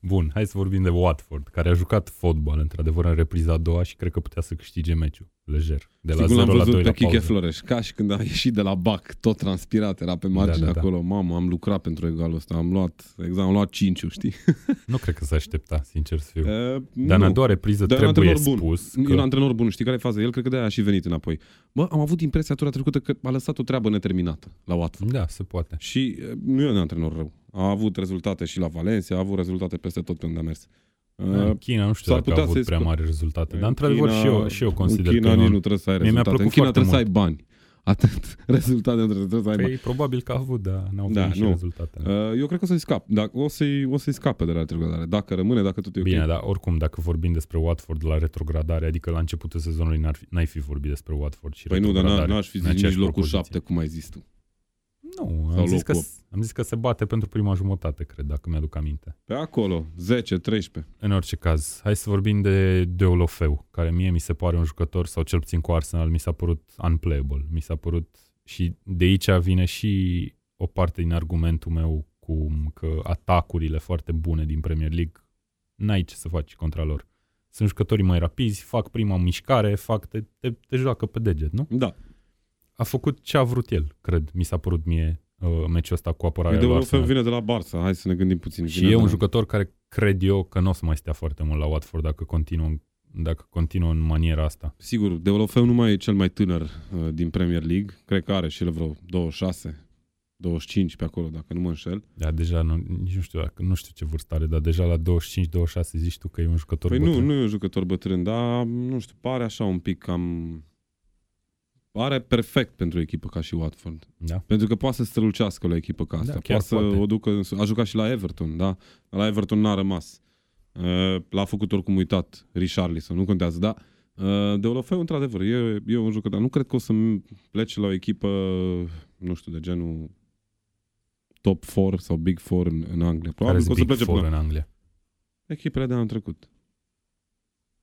Bun, hai să vorbim de Watford, care a jucat fotbal, într-adevăr, în repriza a doua și cred că putea să câștige meciul, lejer. De la Sigur l-am 0 la văzut 2 pe la Kike pauză. Floreș, ca și când a ieșit de la BAC, tot transpirat, era pe margine Da, da, da. acolo. Mamă, am lucrat pentru egalul ăsta, am luat, exact, am luat 5 știi? Nu cred că se aștepta, sincer să fiu. Uh, Dar în a doua repriză Dar e un trebuie antrenor bun. spus E un că... antrenor bun, știi care e faza? El cred că de-aia a și venit înapoi. Bă, am avut impresia tura trecută că a lăsat o treabă neterminată la Watford. Da, se poate. Și e, nu e un antrenor rău. A avut rezultate și la Valencia, a avut rezultate peste tot pe unde a mers. În Uh, China nu știu s-ar dacă a putea avut să-i prea sco- mari rezultate, în dar într-adevăr China- și eu, și eu consider în China că... nici nu- nu trebuie să ai Mie mi-a rezultate. În plăcut China foarte trebuie să ai bani. Atât. Rezultate nu trebuie, trebuie să ai bani. Păi, probabil că a avut, dar n-au Da, venit și nu. rezultatele. Uh, eu cred că o să-i scap. Dacă, o, să-i, o să-i scape de la retrogradare. Dacă rămâne, dacă tot e ok. Bine, dar oricum, dacă vorbim despre Watford la retrogradare, adică la începutul sezonului n-ar fi, n-ai fi vorbit despre Watford și Păi nu, dar n- retrogradare n-aș fi în zis nici aceeași locul propoziție. șapte, cum ai zis tu. Nu, Sau am zis, că, locul am zis că se bate pentru prima jumătate, cred, dacă mi-aduc aminte. Pe acolo, 10, 13. În orice caz, hai să vorbim de Deulofeu, care mie mi se pare un jucător, sau cel puțin cu Arsenal, mi s-a părut unplayable. Mi s-a părut și de aici vine și o parte din argumentul meu cum că atacurile foarte bune din Premier League n-ai ce să faci contra lor. Sunt jucătorii mai rapizi, fac prima mișcare, fac te, te, te joacă pe deget, nu? Da. A făcut ce a vrut el, cred, mi s-a părut mie uh, meciul ăsta cu apărarea De lui un fel Arsenal. vine de la Barça, hai să ne gândim puțin. Și Vine e de un la- jucător care cred eu că nu o să mai stea foarte mult la Watford dacă continuă, dacă continuă în maniera asta. Sigur, De Olofeu nu mai e cel mai tânăr uh, din Premier League. Cred că are și el vreo 26, 25 pe acolo, dacă nu mă înșel. Dar deja nu, nici nu știu, dacă, nu știu ce vârstă are, dar deja la 25-26 zici tu că e un jucător Păi nu, bătrân. nu e un jucător bătrân, dar nu știu, pare așa un pic cam... Pare perfect pentru o echipă ca și Watford. Da? Pentru că poate să strălucească la o echipă ca asta. Da, chiar poate să poate. o ducă... în sus. A jucat și la Everton, da? La Everton n-a rămas. Uh, L-a făcut oricum uitat Richarlison, nu contează, da? Uh, De Olofeu, într-adevăr, e, e un jucător. Nu cred că o să plece la o echipă, nu știu, de genul top 4 sau big 4 în, în Anglia. Probabil Care că o să Big plece Four până în Anglia? echipele de anul trecut.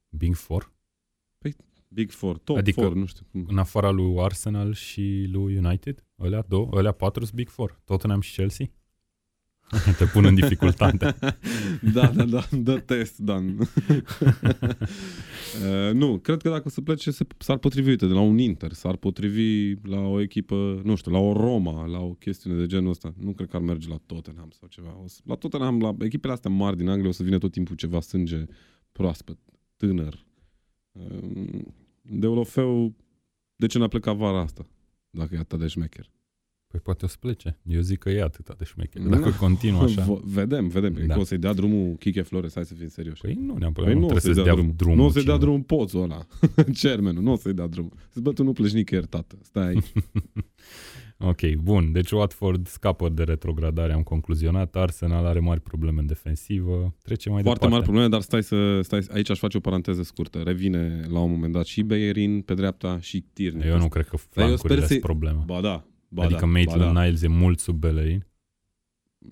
Big Four? Big 4, top Adică- 4, nu știu cum. În afara lui Arsenal și lui United? Alea două, alea patru sunt Big Four. Tottenham și Chelsea? Te pun în dificultate. da, da, da, dă test, Dan. uh, nu, cred că dacă se plece, se, s-ar potrivi, uite, de la un Inter, s-ar potrivi la o echipă, nu știu, la o Roma, la o chestiune de genul ăsta. Nu cred că ar merge la Tottenham sau ceva. O să, la Tottenham, la echipele astea mari din Anglia, o să vină tot timpul ceva sânge proaspăt, tânăr. Uh, Deulofeu, de ce n-a plecat vara asta? Dacă e atât de șmecher. Păi poate o să plece. Eu zic că e atât de șmecher. Dacă da. continuă așa. V- vedem, vedem. Da. O să-i dea drumul Kike Flores, hai să fim serioși. Păi nu neapărat. Păi nu, nu să-i dea, dea drumul. drumul. Nu o să-i dea drumul poțul ăla. Cermenul, nu o să-i dea drumul. Zic, bă, tu nu pleci nicăieri, tată. Stai aici. ok, bun. Deci Watford scapă de retrogradare, am concluzionat. Arsenal are mari probleme în defensivă. Trece mai Foarte departe. mari probleme, dar stai să... Stai, aici aș face o paranteză scurtă. Revine la un moment dat și Beyerin pe dreapta și Tierney. Eu nu cred că flancurile sunt problema. Ba da, Ba adică da, Maitland da. Niles e mult sub Bellerin?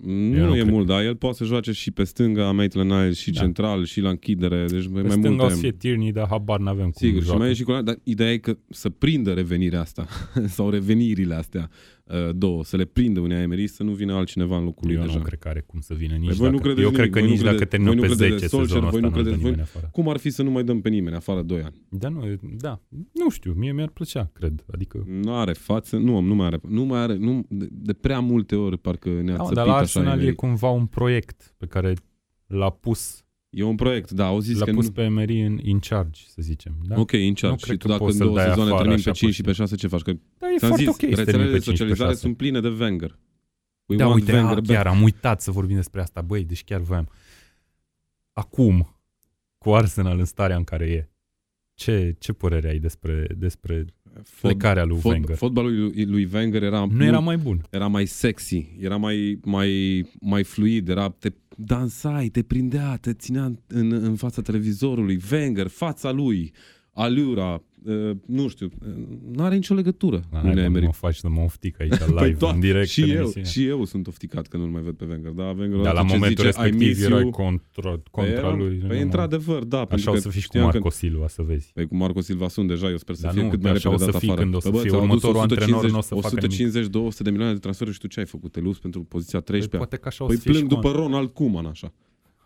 Nu, nu e mult, dar el poate să joace și pe stânga Maitland Niles, și da. central, și la închidere. Deci pe mai stânga multe... o să fie Tierney, dar habar n-avem cum Sigur, joacă. și mai e și cu... Dar ideea e că să prindă revenirea asta, sau revenirile astea două, să le prindă unea Emery, să nu vină altcineva în locul lui Eu deja. nu cred că are cum să vină nici voi nu dacă... credeți Eu cred nimic, că voi nu nici dacă credeți- termină voi pe nu credeți 10 de Solskjaer, sezonul voi ăsta, nu nu dă credeți- voi- nimeni afară. Cum ar fi să nu mai dăm pe nimeni afară 2 ani? Da, nu, da, nu știu, mie mi-ar plăcea, cred. Adică, Nu are față, nu, nu mai are, nu mai are, nu, de, de prea multe ori parcă ne-a da, țăpit dar la așa Arsenal e Emery. cumva un proiect pe care l-a pus, E un proiect, da, au zis l-a că pus nu... pe Emery în in charge, să zicem. Da? Ok, în Nu charge. cred Și tu că dacă poți în să-l două dai sezoane afară termin pe așa 5 și pur pe 6, ce faci? Că Da, e ți-am foarte zis, ok să termine rețelele pe de 5 pe socializare 6. sunt pline de Wenger. We Da, want uite, Wenger a, back. chiar am uitat să vorbim despre asta. Băi, deci chiar voiam. Acum, cu Arsenal în starea în care e, ce, ce părere ai despre, despre plecarea lui Fot, Wenger? fotbalul lui, lui Wenger era, Nu era mai bun. era mai sexy, era mai, mai, mai fluid, era, te dansai, te prindea, te ținea în, în fața televizorului. Wenger, fața lui, alura, uh, nu știu, uh, nu are nicio legătură La cu naiba, nu Emery. mă faci să mă oftic aici live, Păi da, în direct. și în eu, emisiune. și eu sunt ofticat că nu-l mai văd pe Wenger. Da, Wenger Dar la odată ce momentul zice, I respectiv miss erai you, contra, contra păi, lui. Păi nu? într-adevăr, da. pentru Așa o că să fii și cu știam că- Marco Silva, să vezi. Păi cu Marco Silva sunt deja, eu sper să Dar fie nu, cât mai așa repede o să dat fii afară. când o să Păi, bă, fie ți-au adus următorul antrenor, nu o să facă 150-200 de milioane de transferuri și tu ce ai făcut? Te luți pentru poziția Păi 13 poate că așa o Păi să fie plâng și cu după Ronald Koeman, așa.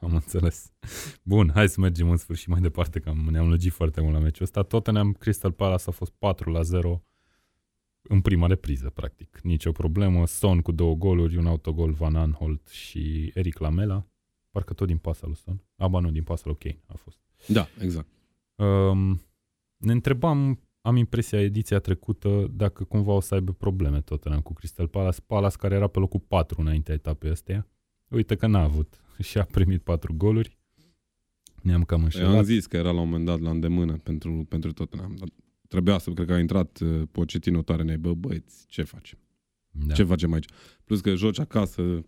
Am înțeles. Bun, hai să mergem în sfârșit mai departe, că am- ne-am lungit foarte mult la meciul ăsta. Tottenham Crystal Palace a fost 4 la 0 în prima repriză, practic. Nicio problemă. Son cu două goluri, un autogol Van Aanholt și Eric Lamela. Parcă tot din pasa lui Son. Aba nu, din pasa lui Kane a fost. Da, exact. Um, ne întrebam, am impresia ediția trecută, dacă cumva o să aibă probleme Tottenham cu Crystal Palace. Palace care era pe locul 4 înaintea etapei astea. Uite că n-a avut și a primit 4 goluri. Ne-am cam Păi înșelat. am zis că era la un moment dat la îndemână pentru, pentru Tottenham. Dar trebuia să, cred că a intrat uh, Pochettino tare nei, bă, băieți, ce facem? Da. Ce facem aici? Plus că joci acasă,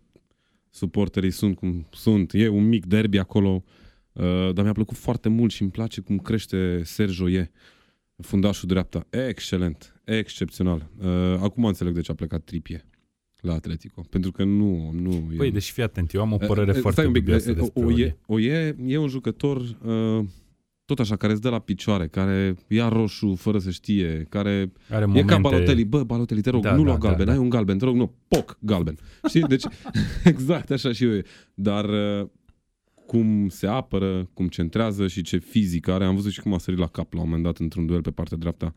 suporterii sunt cum sunt, e un mic derby acolo, uh, dar mi-a plăcut foarte mult și îmi place cum crește Sergio E, fundașul dreapta. Excelent, excepțional. Uh, acum înțeleg de ce a plecat Tripie la Atletico, pentru că nu... nu Păi, e... deci fii atent, eu am o părere Eh, eh, foarte stai un pic, dubioasă eh, eh, despre o, Olie. e, o e, e un jucător uh, tot așa, care îți dă la picioare, care ia roșu fără să știe, care Are E momente... ca Balotelli, bă, Balotelli, te rog, Da, nu da, lua da, galben, da. ai un galben, te rog, nu, poc, galben. Știi? Deci, exact așa și eu e. Dar uh, cum se apără, cum centrează și ce fizic are, am văzut și cum a sărit la cap la un moment dat într-un duel pe partea dreaptă.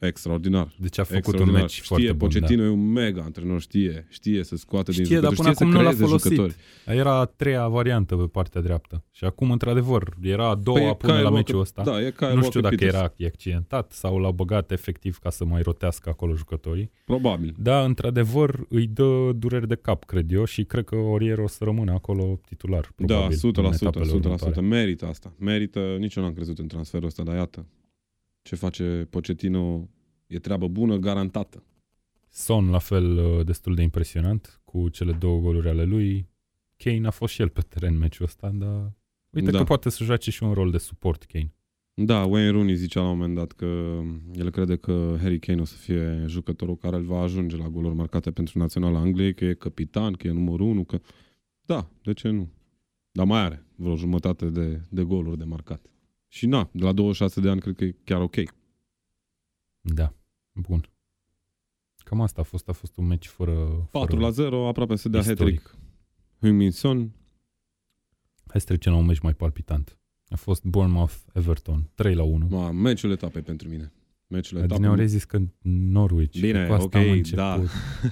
Extraordinar. Deci a făcut un Extraordinar. meci știe, foarte bun. Pochettino e un mega antrenor, știe, știe să scoate din Știe, dar jucători, până știe acum să nu l-a creeze folosit. jucători. Era a treia variantă pe partea dreaptă. Și acum, într-adevăr, era a doua Păi e până Kyle la Walker- meciul ăsta. Da, e Kyle nu știu Walker dacă Peters. era accidentat sau l-au băgat efectiv ca să mai rotească acolo jucătorii. Probabil. Da, într-adevăr, îi dă dureri de cap, cred eu, și cred că Orier o să rămână acolo titular, Da, probabil, 100%, în etapele 100%, următoare. merită asta. Merită, nici eu n-am crezut în transferul ăsta, dar iată. Ce face Pochettino e treabă bună, garantată. Son, la fel, uh, destul de impresionant, cu cele două goluri ale lui. Kane a fost și el pe teren meciul ăsta, dar uite Da. că poate să joace și un rol de suport Kane. Da, Wayne Rooney zicea la un moment dat că el crede că Harry Kane o să fie jucătorul care îl va ajunge la goluri marcate pentru Naționala Angliei, că e capitan, că e numărul unu, că... Da, de ce nu? Dar mai are vreo jumătate de, de goluri de marcat. Și na, de la 26 de ani cred că e chiar ok. Da, bun. Cam asta a fost, a fost un meci fără... 4 fără la 0, aproape să dea istoric. hat Heung-Min Son. Hai să trecem la un meci mai palpitant. A fost Bournemouth-Everton, 3 la 1. Ma, meciul etapei pentru mine. Meciul etapei. Adineori ai zis că Norwich. Bine, cu asta ok, am început. da.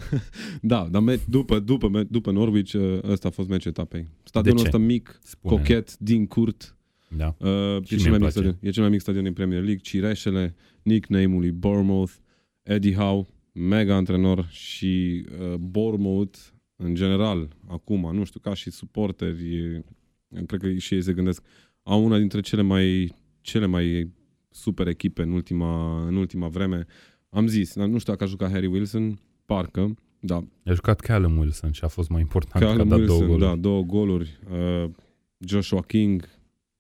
da, dar me- după, după, după Norwich, uh, ăsta a fost meciul etapei. Stadionul ce? ăsta mic, Spune. cochet, din curt. Da. Uh, e, Și cel mie mai îmi mic place. stadion, e cel mai mic stadion din Premier League. Cireșele, nickname-ul lui Bournemouth, Eddie Howe, mega antrenor și uh, Bournemouth, în general, acum, nu știu, ca și suporteri, e, cred că și ei se gândesc, au una dintre cele mai, cele mai super echipe în ultima, în ultima vreme. Am zis, dar nu știu dacă a jucat Harry Wilson, parcă, da, A jucat Callum Wilson și a fost mai important că a Callum dat două Wilson, goluri. da, două goluri. Uh, Joshua King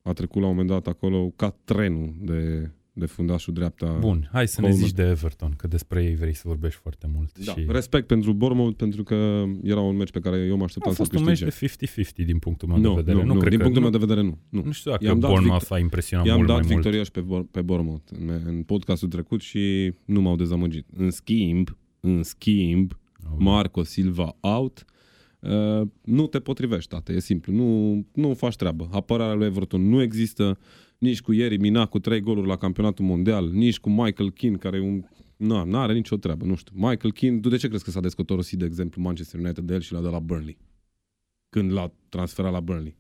a trecut la un moment dat acolo ca trenul de, de fundașul dreapta. Bun, hai să ne Coleman. zici de Everton, că despre ei vrei să vorbești foarte mult. Da, și... respect pentru Bournemouth pentru că era un meci pe care eu mă așteptam A să fost un meci câștige. de 50-50 din punctul meu nu, de vedere. nu, nu, cred din că, punctul nu, meu de vedere nu. nu. nu știu dacă I-am dat Bournemouth vict- a impresionat I-am mult dat mai mult. victoriaș pe, Bor- pe Bournemouth în, în podcastul trecut și nu m-au dezamăgit. În schimb, în schimb, Aoleu. Marco Silva out. Uh, nu te potrivești, tată, e simplu. Nu, nu faci treabă. Apărarea lui Everton nu există nici cu Ieri Mina cu trei goluri la campionatul mondial, nici cu Michael Keane, care e un... Nu, nu are nicio treabă, nu știu. Michael Keane, tu de ce crezi că s-a descotorosit, de exemplu, Manchester United de el și l-a dat la Burnley? Când l-a transferat la Burnley.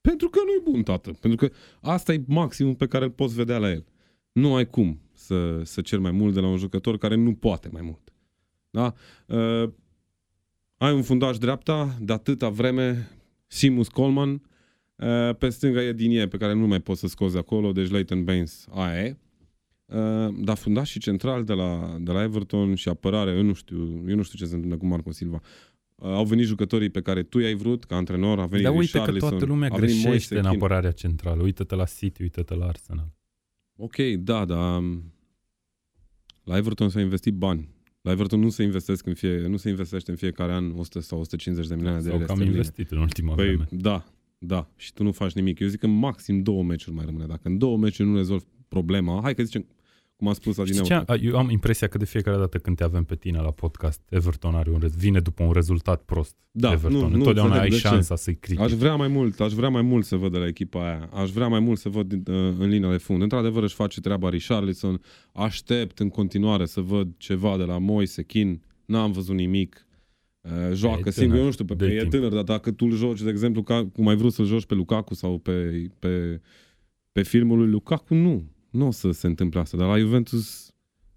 Pentru că nu e bun, tată. Pentru că asta e maximum pe care îl poți vedea la el. Nu ai cum să, să ceri mai mult de la un jucător care nu poate mai mult. Da? Uh, ai un fundaș dreapta de atâta vreme, Simus Coleman, uh, pe stânga e Dinie, pe care nu mai poți să scoți de acolo, deci Leighton Baines, aia e. Uh, dar fundaș și central de la, de la Everton și apărare, eu nu știu, eu nu știu ce se întâmplă cu Marco Silva. Uh, au venit jucătorii pe care tu i-ai vrut ca antrenor, a venit Dar uite că Richarlison, toată lumea a venit greșește Moise în Kean. apărarea centrală. Uită-te la City, uită-te la Arsenal. Ok, da, dar um, la Everton s-a investit bani. La Everton nu se investesc în fie, nu se investește în fiecare an 100 sau 150 de milioane de Sau lire că am sterline. investit în ultima Păi, vreme. da, da. Și tu nu faci nimic. Eu zic că maxim două meciuri mai rămâne. Dacă în două meciuri nu rezolvi problema, hai că zicem, cum a spus Știi Adineu, ce? A- Eu am impresia că de fiecare dată când te avem pe tine la podcast, Everton are un rez- vine după un rezultat prost. Da, Everton. nu- nu Întotdeauna înțeleg ai de ce. șansa să-i critici. Aș vrea mai mult, aș vrea mai mult să văd de la echipa aia. Aș vrea mai mult să văd uh, în linia de fund. Într-adevăr își face treaba Richarlison. Aștept în continuare să văd ceva de la Moise Kean. N-am văzut nimic. Uh, joacă tânăr, singur, eu nu știu, pe, de pe, e timp. tânăr, dar dacă tu îl joci, de exemplu, ca, cum ai vrut să-l joci pe Lukaku sau pe, pe, pe filmul lui Lukaku, nu. Nu o să se întâmple asta. Dar la Juventus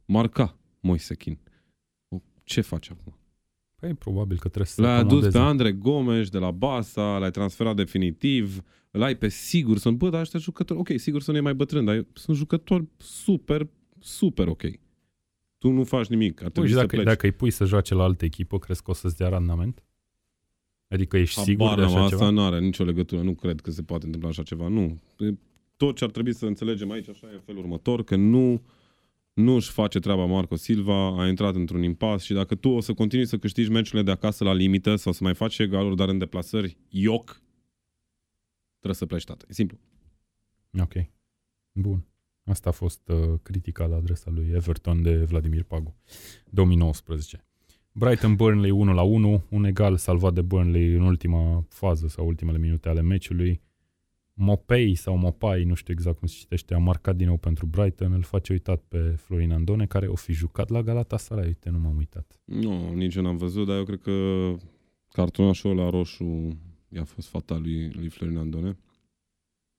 marca Moise Kean. O, Ce face acum? Păi probabil că trebuie să se L-ai adus acomodeze. pe Andre Gomes de la Barça, l-ai transferat definitiv, îl ai pe Sigurdsson. Bă, dar ăștia jucători, ok, Sigurdsson e mai bătrân, dar sunt jucători super, super ok. Tu nu faci nimic, ar Păi, trebui și să dacă, pleci. dacă îi pui să joace la altă echipă, crezi că o să-ți dea randament? Adică ești sigur Habar de n-am, așa asta ceva? nu are nicio legătură, nu cred că se poate întâmpla așa ceva, nu. E- Tot ce ar trebui să înțelegem aici așa e în felul următor, că nu nu își face treaba Marco Silva, a intrat într-un impas și dacă tu o să continui să câștigi meciurile de acasă la limită sau să mai faci egaluri, dar în deplasări, ioc, trebuie să pleci, tată. E simplu. Ok. Bun. Asta a fost uh, critica la adresa lui Everton de Vladimir Pagu. 2019. Brighton Burnley 1 la 1, un egal salvat de Burnley în ultima fază sau ultimele minute ale meciului. Mopei sau Mopai, nu știu exact cum se citește, a marcat din nou pentru Brighton, îl face uitat pe Florin Andone, care o fi jucat la Galatasaray, uite, nu m-am uitat. Nu, nici eu n-am văzut, dar eu cred că cartonașul ăla roșu i-a fost fatal lui, lui Florin Andone.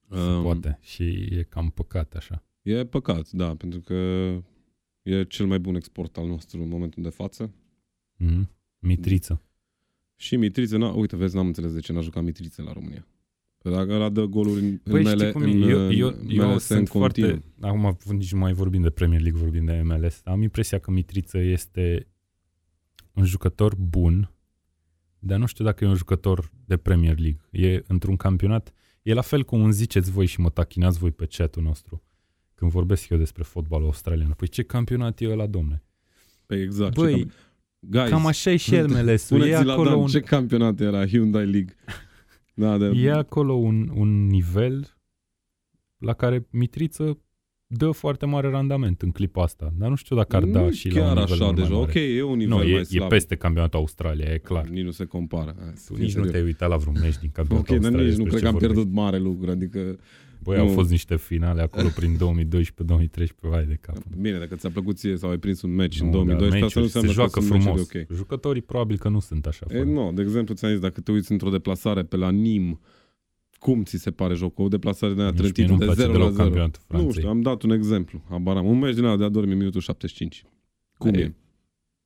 Se poate. Și e cam păcat așa. E păcat, da, pentru că e cel mai bun export al nostru în momentul de față. Mm-hmm. Mitriță. Și Mitriță, na, uite, vezi, n-am înțeles de ce n-a jucat Mitriță la România. Că dacă ăla dă goluri în, Păi în știi mele, cum e? în, Eu, în eu, eu MLS în sunt continuu. foarte... Acum nici nu mai vorbim de Premier League, vorbim de MLS. Am impresia că Mitriță este un jucător bun, dar nu știu dacă e un jucător de Premier League. E într-un campionat... E la fel cum îmi ziceți voi și mă tachinați voi pe chatul nostru când vorbesc eu despre fotbalul australian. Păi ce campionat e ăla, domne? Păi exact. Băi, ce cam... Guys, Cam așa e și el, MLS-ul. E Spuneți la acolo, Dan, un, ce campionat era Hyundai League? Da, de... e acolo un, un nivel la care Mitriță dă foarte mare randament în clipa asta, dar nu știu dacă ar da nu și chiar la un nivel așa mult mai deja. mare. Ok, e un nivel Nu, mai e, slab. e peste campionatul Australia, e clar. Nici nu se compară. Hai, să Tu fim nici nu serios. te-ai uitat la vreun meci din Ok, campionatul dar Australiei. nici nu despre cred ce că am vorbești. pierdut mare lucru, adică... Băi, nu. au fost niște finale acolo prin 2012-2013, vai de cap. Bine, dacă ți-a plăcut ție sau ai prins un match în Nu, 2012, dar asta nu meciuri înseamnă se joacă că sunt frumos. meciuri ok. Jucătorii probabil că nu sunt așa. E, foarte. nu, de exemplu, ți-am zis, dacă te uiți într-o deplasare pe la Nim, cum ți se pare jocul? O deplasare de aia Nici mie trântită nu-mi de place 0 la deloc 0. campionatul Nu Franței. știu, am dat un exemplu. Habar am. Un meci din ăla de adormi în minutul 75. Cum E, e?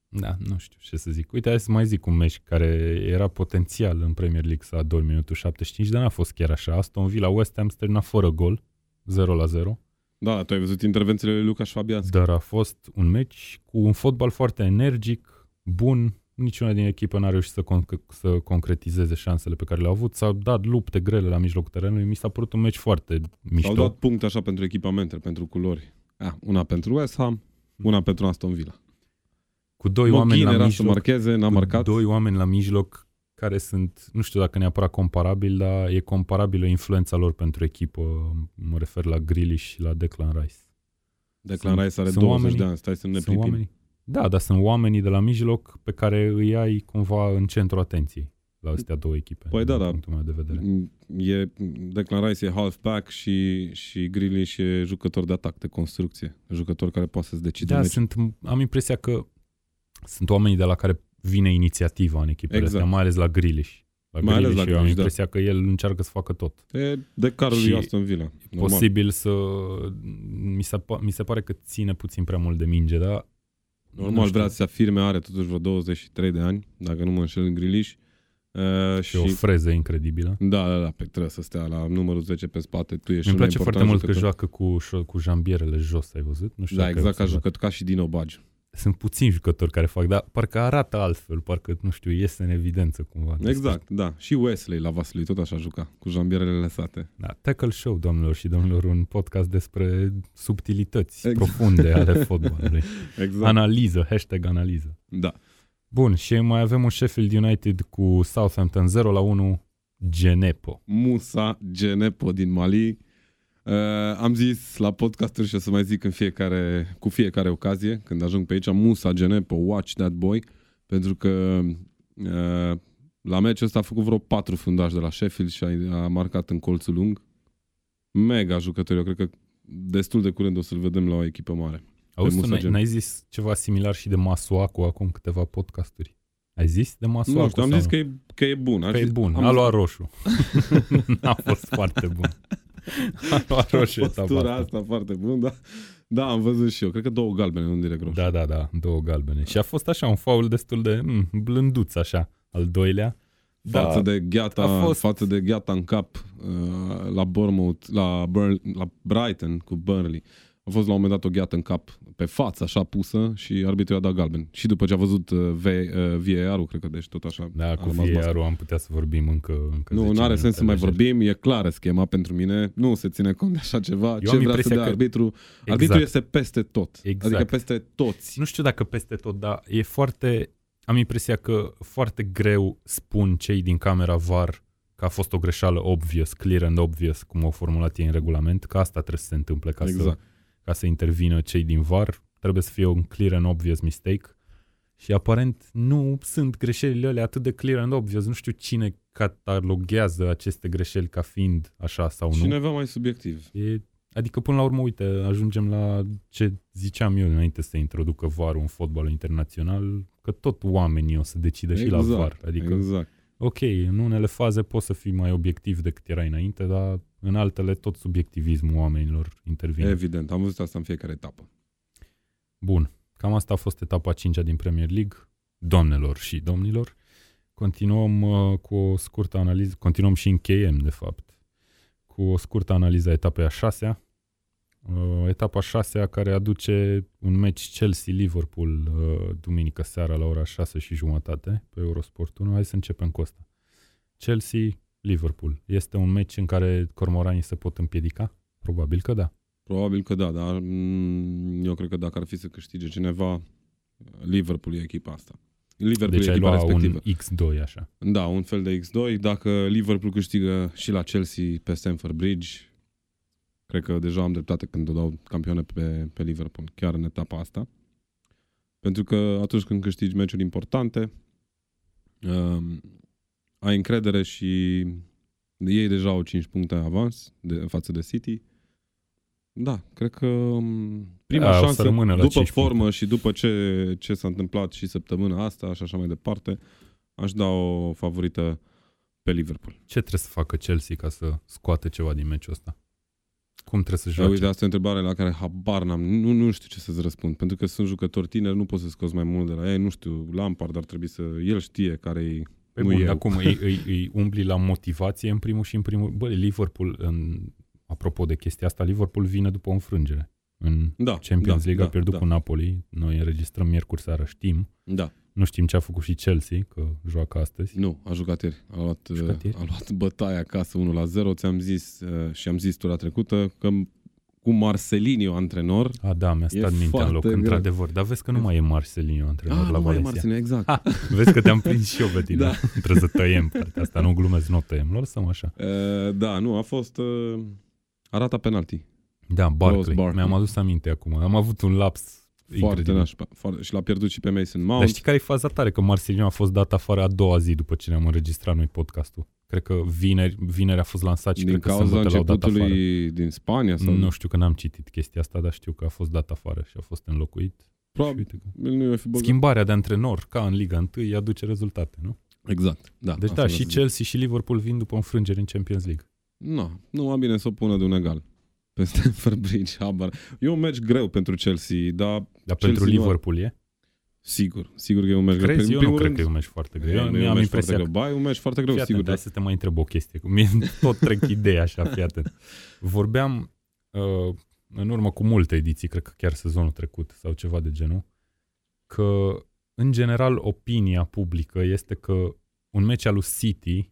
Da, nu știu ce să zic. Uite, hai să mai zic un meci care era potențial în Premier League să ador minutul 75, dar n-a fost chiar așa. Aston Villa West Ham se termina fără gol, 0 la 0, Da, tu ai văzut intervențiile lui Lucas Fabianski. dar a fost un meci cu un fotbal foarte energic, bun, niciuna din echipă n-a reușit să, con- să concretizeze șansele pe care le-au avut. S-au dat lupte grele la mijlocul terenului. Mi s-a părut un meci foarte mișto. S-au dat puncte așa pentru echipamente, pentru culori. Ah, una pentru West Ham, una pentru Aston Villa. Cu doi Moghine oameni la era să mijloc. marcheze, n-a cu marcat. doi oameni la mijloc care sunt, nu știu dacă neapărat comparabil, dar e comparabilă influența lor pentru echipă. Mă refer la Grealish și la Declan Rice. Declan Sunt- Rice are sunt 20 oamenii- de ani, stai să ne Sunt pripim. oamenii, da, dar sunt oamenii de la mijloc pe care îi ai cumva în centru atenției la astea două echipe. Păi da, din da. punctul meu de vedere. E, Declan Rice e halfback și, și Grealish e jucător de atac, de construcție. Jucător care poate să-ți decide Da, meciul. sunt, am impresia că sunt oamenii de la care vine inițiativa în echipele Exact. astea, mai ales la Grealish. La Mai ales Grealish, la eu am Grealish, da. impresia că el încearcă să facă tot. E de carul Și lui Aston Villa. Normal. posibil să... Mi se, pa- mi se pare că ține puțin prea mult de minge, dar... nu Normal știu, vrea să se afirme, are totuși vreo 23 de ani, dacă nu mă înșel în Grealish. Uh, Și o freză incredibilă. Da, da, da, pe trebuie să stea la numărul 10 pe spate. Tu ești Îmi cel mai place foarte important mult că jucător. joacă cu, șo- cu jambierele jos, ai văzut? Nu știu Da, dacă ai exact ca observat. jucător, ca și Dino Bagi. Sunt puțini jucători care fac, dar parcă arată altfel, parcă, nu știu, iese în evidență cumva. Exact, da. Și Wesley la Vaslui tot așa juca, cu jambierele lăsate. Da, Tackle Show, domnilor și domnilor, un podcast despre subtilități Exact. profunde ale fotbalului. Exact. Analiză, hashtag analiză. Da. Bun, și mai avem un Sheffield United cu Southampton 0 la 1, Genepo. Musa Genepo din Mali. Uh, am zis la podcasturi și o să mai zic în fiecare, cu fiecare ocazie, când ajung pe aici, Musa Genepo, watch that boy, pentru că uh, la meciul ăsta a făcut vreo patru fundași de la Sheffield și a, a marcat în colțul lung. Mega jucător, eu cred că destul de curând o să-l vedem la o echipă mare. Auzi, tu Musa n-ai, Gen. n-ai zis ceva similar și de Masuaku acum câteva podcasturi? Ai zis de Masuaku? nu știu, am sau zis că e, că e bun. Am că e zis- bun. am A zis- luat roșu. N-a fost foarte bun. A luat roșu etapa Postura asta. asta foarte bun, da. Da, am văzut și eu. Cred că două galbene, nu direct roșu. Da, da, da, două galbene. Și a fost așa un faul destul de mm, blânduț așa, al doilea. față Da, de gheata, a fost- față de gheata în cap uh, la Bournemouth, la, Burn, la Brighton cu Burnley. A fost la un moment dat o gheată în cap pe față, așa pusă și arbitrul i-a dat galben. Și după ce a văzut uh, v, uh, VAR-ul, cred că deci tot așa Da, a cu rămas bască. VAR-ul am putea să vorbim încă, încă Nu, 10 nu are minute sens să mai lejer. vorbim, e clară schema pentru mine, nu se ține cont de așa ceva. am Ce vrea să impresia dea că- arbitru? Exact. Arbitrul este peste tot. Exact. Adică peste toți. Nu știu dacă peste tot, dar e foarte... Am impresia că foarte greu spun cei din camera VAR că a fost o greșeală obvious, clear and obvious, cum au formulat ei în regulament, că asta trebuie să se întâmple ca, să, exact. Ca să intervină cei din VAR. Trebuie să fie un clear and obvious mistake. Și aparent nu sunt greșelile alea atât de clear and obvious. Nu știu cine cataloghează aceste greșeli ca fiind așa sau nu. Cineva mai subiectiv. E, adică până la urmă, uite, ajungem la ce ziceam eu înainte să introducă VAR-ul în fotbalul internațional, că tot oamenii o să decide și la VAR. Adică, exact. ok, în unele faze poți să fii mai obiectiv decât era înainte, dar în altele tot subiectivismul oamenilor intervine. Evident, am văzut asta în fiecare etapă. Bun, cam asta a fost etapa 5 din Premier League, doamnelor și domnilor. Continuăm uh, cu o scurtă analiză, continuăm și încheiem, de fapt, cu o scurtă analiză a etapei a șasea. Uh, etapa a șasea care aduce un meci Chelsea-Liverpool uh, duminică seara la ora 6 și jumătate pe Eurosport 1. Hai să începem cu asta. Chelsea-Liverpool. Este un meci în care cormoranii se pot împiedica? Probabil că da. Probabil că da, dar mm, eu cred că dacă ar fi să câștige cineva, Liverpool e echipa asta. Liverpool Deci e ai echipa lua respectivă. un X2 așa. Da, un fel de X2. Dacă Liverpool câștigă și la Chelsea pe Stamford Bridge, Cred că deja am dreptate când o dau campioane pe, pe Liverpool, chiar în etapa asta. Pentru că atunci când câștigi meciuri importante, uh, ai încredere și ei deja au 5 puncte avans de, față de City. Da, cred că um, prima Da, o să șansă, rămână la după 5 formă puncte. și după ce, ce s-a întâmplat și săptămâna asta și așa mai departe, aș da o favorită pe Liverpool. Ce trebuie să facă Chelsea ca să scoate ceva din meciul ăsta? Cum trebuie să Da, joace? uite, asta e o întrebare la care habar n-am. Nu, nu știu ce să-ți răspund. Pentru că sunt jucători tineri, nu poți să scoți mai mult de la ei. Nu știu, Lampard ar trebui să... El știe care e... Păi nu bun, eu. acum îi, îi, îi umbli la motivație în primul și în primul... Bă, Liverpool, în, apropo de chestia asta, Liverpool vine după o înfrângere. În Da, Champions da, League da, a pierdut da. cu Napoli. Noi înregistrăm miercuri seară, știm. Da. Nu știm ce a făcut și Chelsea, că joacă astăzi. Nu, a jucat ieri. A luat, jucat ieri? a luat bătaia acasă 1 la 0. Ți-am zis uh, și am zis tura trecută că cu Marcelinho antrenor... A, da, mi-a E stat mintea în foarte loc, greu. într-adevăr. Dar vezi că nu mai e Marcelinho antrenor Ah, la nu mai e Valencia. Marcelinho, exact. Ha, vezi că te-am prins și eu pe tine. Da. Trebuie să tăiem partea asta. Nu glumesc, nu o tăiem. Lăsăm așa. Uh, da, nu, a fost... Uh, arata penalti. Da, Barkley. Barkley. Mi-am adus aminte acum. Am avut un laps Foarte incredibil. nașpa. Foarte, și l-a pierdut și pe Mason Mount. Dar știi care e faza tare? Că Marcelinho a fost dat afară a doua zi după ce ne-am înregistrat noi podcastul. Cred că vineri, vineri a fost lansat și din cred că cauza sâmbătă l-au dat afară. începutului din Spania? Sau... Nu știu că n-am citit chestia asta, dar știu că a fost dat afară și a fost înlocuit. Și Probabil uite că... nu i fi băgat. Schimbarea de antrenor, ca în Liga 1, aduce rezultate, nu? Exact. Da, Deci asta da, vreau și să zic. Chelsea și Liverpool vin după înfrângeri în Champions League. Nu, nu mai bine să o pună de un egal. Pe Stamford Bridge, habar. E un meci greu pentru Chelsea, dar Dar Chelsea pentru nu- Liverpool e? sigur, sigur că e un meci greu. Crezi? În Eu nu primul cred rând, că e un meci foarte greu. e, Eu, nu e eu un am meci foarte impresia greu. că... Ba, e un meci foarte greu, Fii sigur. atent, dar- hai să te mai întreb o chestie. că Mie tot trec ideea așa, fii atent. Vorbeam uh, în urmă cu multe ediții, cred că chiar sezonul trecut sau ceva de genul, că în general opinia publică este că un meci al lui City,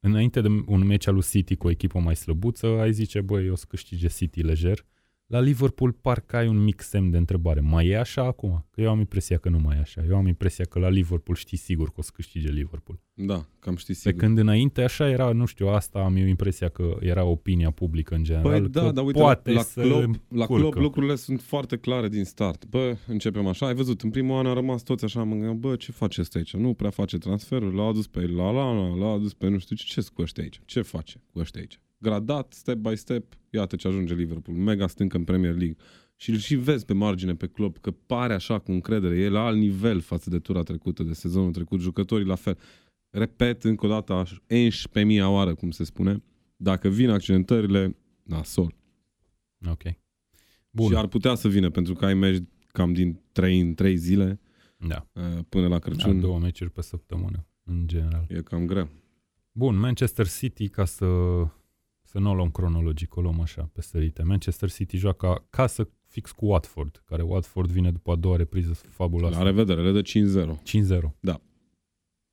înainte de un meci al lui City cu o echipă mai slăbuță, ai zice, băi, o să câștige City lejer. La Liverpool parcă ai un mic semn de întrebare. Mai e așa acum? Că eu am impresia că nu mai e așa. Eu am impresia că la Liverpool știi sigur că o să câștige Liverpool. Da, cam știi Pe sigur. când înainte așa era, nu știu, asta am eu impresia că era opinia publică în general. Păi da, că dar uite, poate la, să Klopp, la culcă. Klopp lucrurile sunt foarte clare din start. Bă, începem așa. Ai văzut, în primul an a rămas toți așa, mă gândeam, bă, ce face ăsta aici? Nu prea face transferuri, l-a adus pe la la la, l-a adus pe nu știu ce, ce cu ăștia aici? Ce face cu ăștia aici? Gradat, step by step, iată ce ajunge Liverpool, mega stâncă în Premier League. Și îl și vezi pe margine pe Klopp că pare așa cu încredere, e la alt nivel față de tura trecută, de sezonul trecut, jucătorii la fel. Repet încă o dată, 11.000 oară, cum se spune, dacă vin accidentările, nasol. Ok. Bun. Bun. Și ar putea să vină, pentru că ai meci cam din 3 în 3 zile Da. uh, până la da. Crăciun. Două meciuri pe săptămână, în general. E cam greu. Bun, Manchester City, ca să, să nu o luăm cronologic, o luăm așa, pe sărite. Manchester City joacă acasă fix cu Watford, care Watford vine după a doua repriză fabuloasă. La revedere, le dă 5-0. 5-0. Da.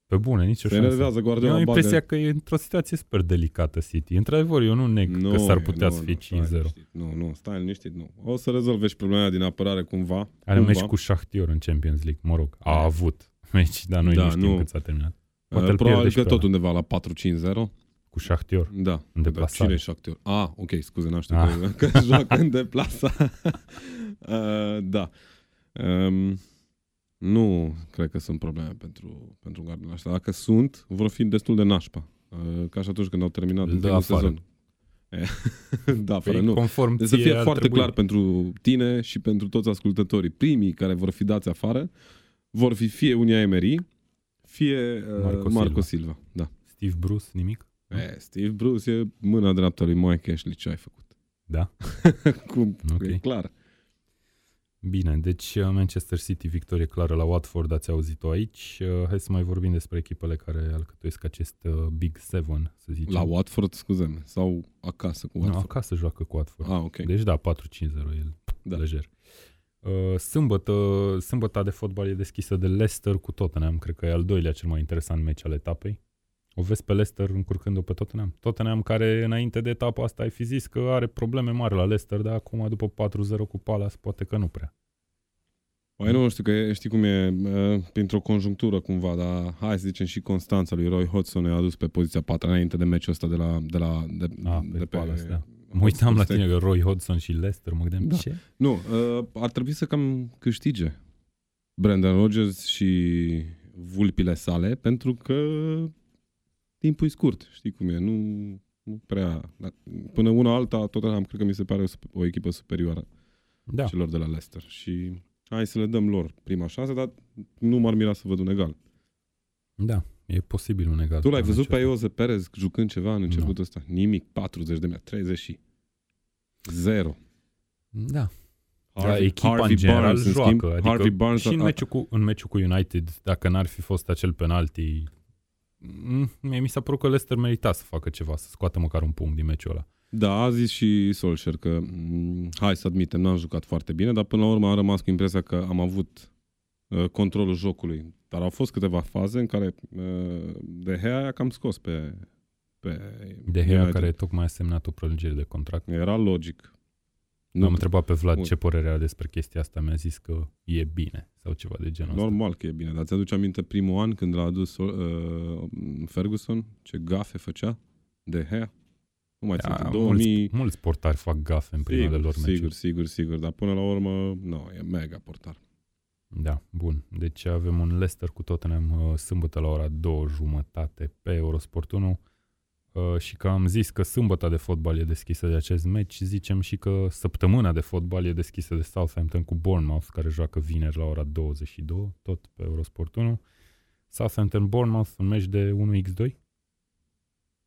Pe bune, nicio Se șansă. enervează Eu Guardiola. am impresia bagă... că e într-o situație super delicată City. Într-adevăr, eu nu neg că s-ar e, putea nu, să fie nu, stai 5-0. liniștit. Nu, nu, stai liniștit, nu. O să rezolve și problema din apărare cumva. Are un cumva. meci cu Shakhtyor în Champions League, mă rog. A Da. avut meci, dar noi Da, nu știm nu. cât s-a terminat. Uh, Poate îl pierde Probabil și că pe tot ăla. undeva la 4-5-0. Cu Shakhtyor. Da. În Dar deplasare. Cine e Shakhtar? Ah, ok, scuze, n-am știut Ah. că, că joacă în deplasare. uh, da. Um, nu cred că sunt probleme pentru, pentru Guardiola ăștia. Dacă sunt, vor fi destul de nașpa. Uh, ca și atunci când au terminat Îl în dă primul afară. sezon. E, da, fără Păi, nu. conform Deci să ție fie ar foarte trebui. clar pentru tine și pentru toți ascultătorii. Primii care vor fi dați afară vor fi fie Unia Emery, fie uh, Marco Marco, Silva. Silva. Da. Steve Bruce, nimic? E, Steve Bruce e mâna dreaptă lui Mike Ashley. Ce ai făcut? Da. Cum? Ok. E clar. Bine, deci uh, Manchester City victorie clară la Watford, ați auzit-o aici. Uh, Hai să mai vorbim despre echipele care alcătuiesc acest uh, Big Seven, să zicem. La Watford, scuze sau acasă cu Nu, Watford? acasă joacă cu Watford. ah, ok. Deci da, 4-5-0 el, Da. da. lejer. Uh, Sâmbătă, sâmbăta de fotbal e deschisă de Leicester cu Tottenham. Cred că e al doilea cel mai interesant meci al etapei. O vezi pe Leicester încurcându-o pe Tottenham. Tottenham care înainte de etapa asta ai fi zis că are probleme mari la Leicester, dar acum după 4-0 cu Palace poate că nu prea. Păi nu știu, că e- știi cum e, uh, printr-o conjunctură cumva, dar hai să zicem și Constanța lui Roy Hodgson i-a adus pe poziția 4 înainte de meciul ăsta de la, de la, de, Ah, pe de pe Palace, da. Mă uitam la Stai- tine, Roy Hodgson și Lester, mă gândeam, Da. ce? Nu, uh, ar trebui să cam câștige Brandon Rodgers și vulpile sale, pentru că timpul e scurt, știi cum e, nu, nu prea... da, Până una alta, Tottenham cred că mi se pare o, sup- o echipă superioară Da, celor de la Leicester și hai să le dăm lor prima șansă, dar nu m-ar mira să văd un egal. da, e posibil un egal. Tu l-ai în văzut pe acesta. Ioze Perez jucând ceva în începutul ăsta? Nimic, 40 de metri, 30 și zero. Da, da, echipa Harvey în general Barnes, în joacă. schimb, adică Harvey Barnes și în a- meciul, cu, în meciul cu United, dacă n-ar fi fost acel penalti, m- mie mi s-a părut că Leicester merita să facă ceva, să scoată măcar un punct din meciul ăla. Da, a zis și Solskjaer că m, hai să admitem, n-am jucat foarte bine, dar până la urmă am rămas cu impresia că am avut uh, controlul jocului. Dar au fost câteva faze în care uh, De Gea a cam scos pe, pe De Gea, United. care tocmai a semnat o prelungire de contract. Era logic. Nu am întrebat pe Vlad Bun. ce părere are despre chestia asta, mi-a zis că e bine sau ceva de genul ăsta. Normal că e bine, dar ți-aduce aminte primul an când l-a adus uh, Ferguson? Ce gafe făcea? De Gea? Nu mai țin, Da, 2000... mulți, mulți portari fac gafe în primele Sigur, lor meciuri. sigur, sigur, sigur, dar până la urmă, nu, e mega portar. Da, bun. Deci avem un Leicester cu Tottenham uh, sâmbătă la ora 2 jumătate pe Eurosport 1 uh, și că am zis că sâmbăta de fotbal e deschisă de acest meci, zicem și că săptămâna de fotbal e deschisă de Southampton cu Bournemouth, care joacă vineri la ora 22, tot pe Eurosport 1. Southampton-Bournemouth, un meci de 1x2?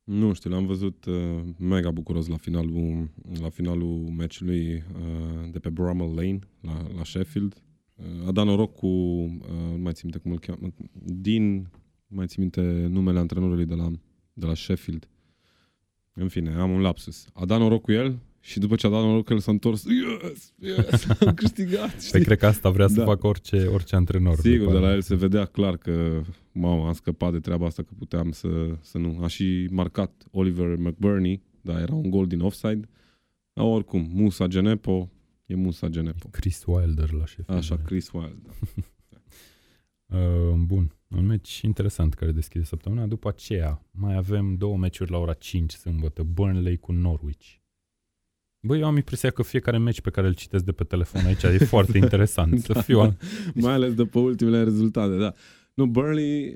Nu știu, l-am văzut uh, mega bucuros la finalul, la finalul meciului uh, de pe Bramall Lane, la, la Sheffield. Uh, a dat noroc cu, uh, nu mai țin minte cum îl cheamă, din, nu mai țin minte numele antrenorului de la, de la Sheffield. În fine, am un lapsus. A dat noroc cu el și după ce a dat noroc cu el s-a întors. Yes, yes, am câștigat, Păi știi? cred că asta vrea să Da. facă orice, orice antrenor. Sigur, după de la aia. el se vedea clar că, mamă, am scăpat de treaba asta, că puteam să, să nu. A și marcat Oliver McBurney, dar era un gol din offside. Dar oricum, Musa Genepo e Musa Genepo. Chris Wilder la Sheffield. Așa, Chris Wilde. Da. Uh, bun, un meci interesant care deschide săptămâna. După aceea mai avem două meciuri la ora 5 sâmbătă, Burnley cu Norwich. Băi, eu am impresia că fiecare meci pe care îl citesc de pe telefon aici e foarte interesant. Să Da, fiu da. Mai ales după ultimele rezultate, da. Nu, Burnley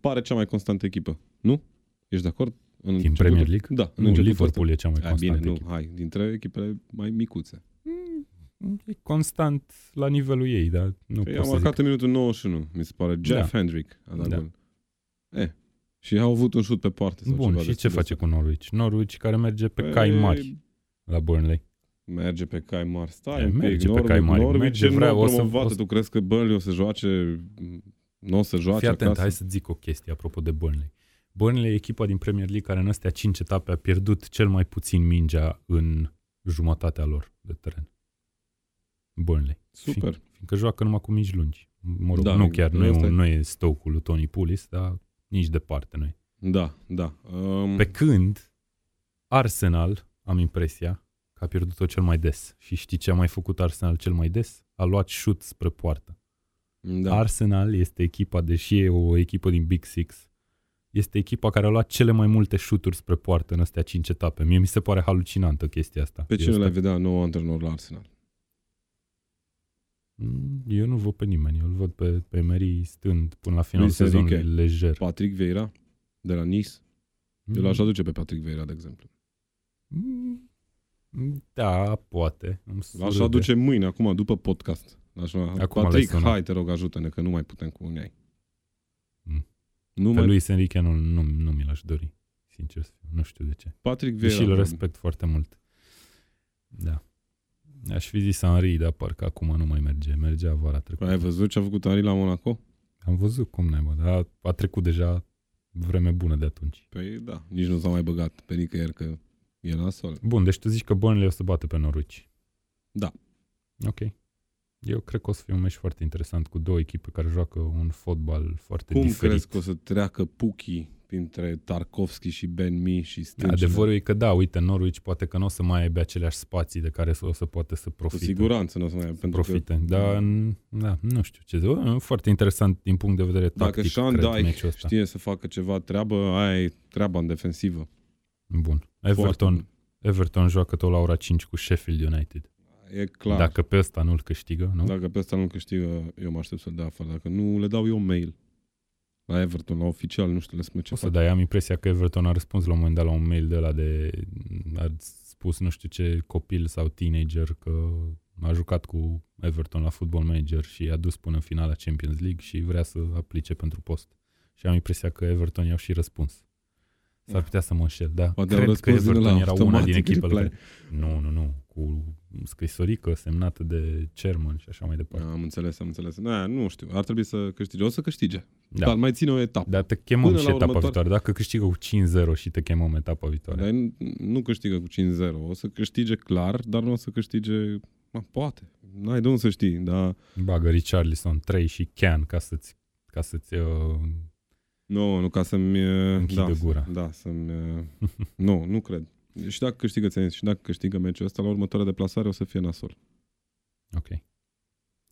pare cea mai constantă echipă, nu? Ești de acord? În din începutul- Premier League. Da, în nu, începutul Liverpool e cea mai ăsta. Hai, constantă bine, nu, echipă. hai, dintre echipele mai micuțe. E constant la nivelul ei, dar nu Păi pot a să marcat zic. în minutul 91, mi se pare. Jeff Da. Hendrick a dat Da. gol. E, și au avut un șut pe poartă. Sau Bun, ceva și destul ce de face sărat. cu Norwich? Norwich care merge pe Păi, cai mari la Burnley. Merge pe cai mari. Stai E, un pic. merge pe Norwich, cai mari. Norwich Merge, e vrea, nou o să- promovat. o să- Tu crezi că Burnley o să joace nu o să joace Fii atent, acasă? hai să zic o chestie apropo de Burnley. Burnley e echipa din Premier League care în astea 5 etape a pierdut cel mai puțin mingea în jumătatea lor de teren. Burnley. Super. Fiindcă joacă numai cu mici lungi. Mă rog, Da, nu chiar, nu e, ăsta e- un, nu e Stoke-ul lui Tony Pulis, dar nici departe nu e. Da, da. Um, Pe când Arsenal, am impresia, că a pierdut-o cel mai des. Și știi ce a mai făcut Arsenal cel mai des? A luat șut spre poartă. da. Arsenal este echipa, deși e o echipă din Big Six, este echipa care a luat cele mai multe șuturi spre poartă în astea cinci etape. Mie mi se pare halucinantă chestia asta. Pe Eu cine sta- l-ai vedea nou antrenor la Arsenal? Mm, Eu nu văd pe nimeni. Eu îl văd pe, pe Emery stând până la finalul Luis Enrique. sezonului lejer. Patrick Vieira de la Nice. Eu l-aș aduce pe Patrick Vieira, de exemplu. Mm, Da, poate. Îmi L-aș surâde. aduce mâine, acum, după podcast. L-aș lua. Acum Patrick, l-ai sunat. hai, te rog, ajută-ne, că nu mai putem cu unii. Mm. Nu Pe mai... lui Enrique nu, nu, nu mi l-aș dori. Sincer să fiu. Nu știu de ce. Patrick Vieira. Deși îl bă. respect foarte mult. Da. Aș fi zis Henri, dar parcă acum nu mai merge. Mergea vara trecută. Ai văzut ce a făcut Henry la Monaco? Am văzut cum naiba, dar a trecut deja vreme bună de atunci. Păi da, nici nu s-a mai băgat pe nicăieri că e nasol. Bun, deci tu zici că Burnley o să bată pe Norwich. Da. Ok. Eu cred că o să fie un meci foarte interesant cu două echipe care joacă un fotbal foarte Cum diferit. crezi că o să treacă Puki printre Tarkovski și Ben Mi și Stâncine? Adevărul e că da, uite, Norwich poate că nu o să mai aibă aceleași spații de care o să poate să Cu profite. siguranță nu o să mai pentru profite. că Dar, da, nu știu ce zic. Bă, Foarte interesant din punct de vedere dacă tactic, Sean cred, Dyke meciul ăsta. știe să facă ceva treabă, aia e treaba în defensivă. Bun. Foarte Everton, bun. Everton joacă tot la ora 5 cu Sheffield United. E clar. Dacă pe ăsta nu-l câștigă, nu? Dacă pe ăsta nu câștigă, eu mă aștept să-l dea afară. Dacă nu, le dau eu mail la Everton, la oficial, nu știu, le spun ce O să fac. dai, am impresia că Everton a răspuns la un moment dat la un mail de la de... A spus nu știu ce copil sau teenager că a jucat cu Everton la Football Manager și i-a dus până în finala Champions League și vrea să aplice pentru post. Și am impresia că Everton i-au și răspuns. S-ar putea să mă înșel, da. Poate au Cred că răspuns din Everton ăla era una din automatic echipele reply. care... Nu, nu, nu. Cu scrisorică semnată de chairman și așa mai departe. Am înțeles, am înțeles. Da, nu știu, ar trebui să câștige. O să câștige. Da. Dar mai ține o etapă. Dar te chemăm Până și la etapa următoare- viitoare. Dacă câștigă cu 5-0 și te chemăm etapa viitoare. Dar nu- nu câștigă cu 5-0. O să câștige clar, dar nu o să câștige... Ma, poate. N-ai de unde să știi, dar... Bagă Richarlison 3 și Can ca să-ți, ca să-ți uh, Nu, nu ca să-mi... uh, Închide da, gura. Da, să-mi... uh, nu, nu cred. Și dacă câștigă, ți și dacă câștigă meciul ăsta, la următoarea deplasare o să fie nasol. Ok.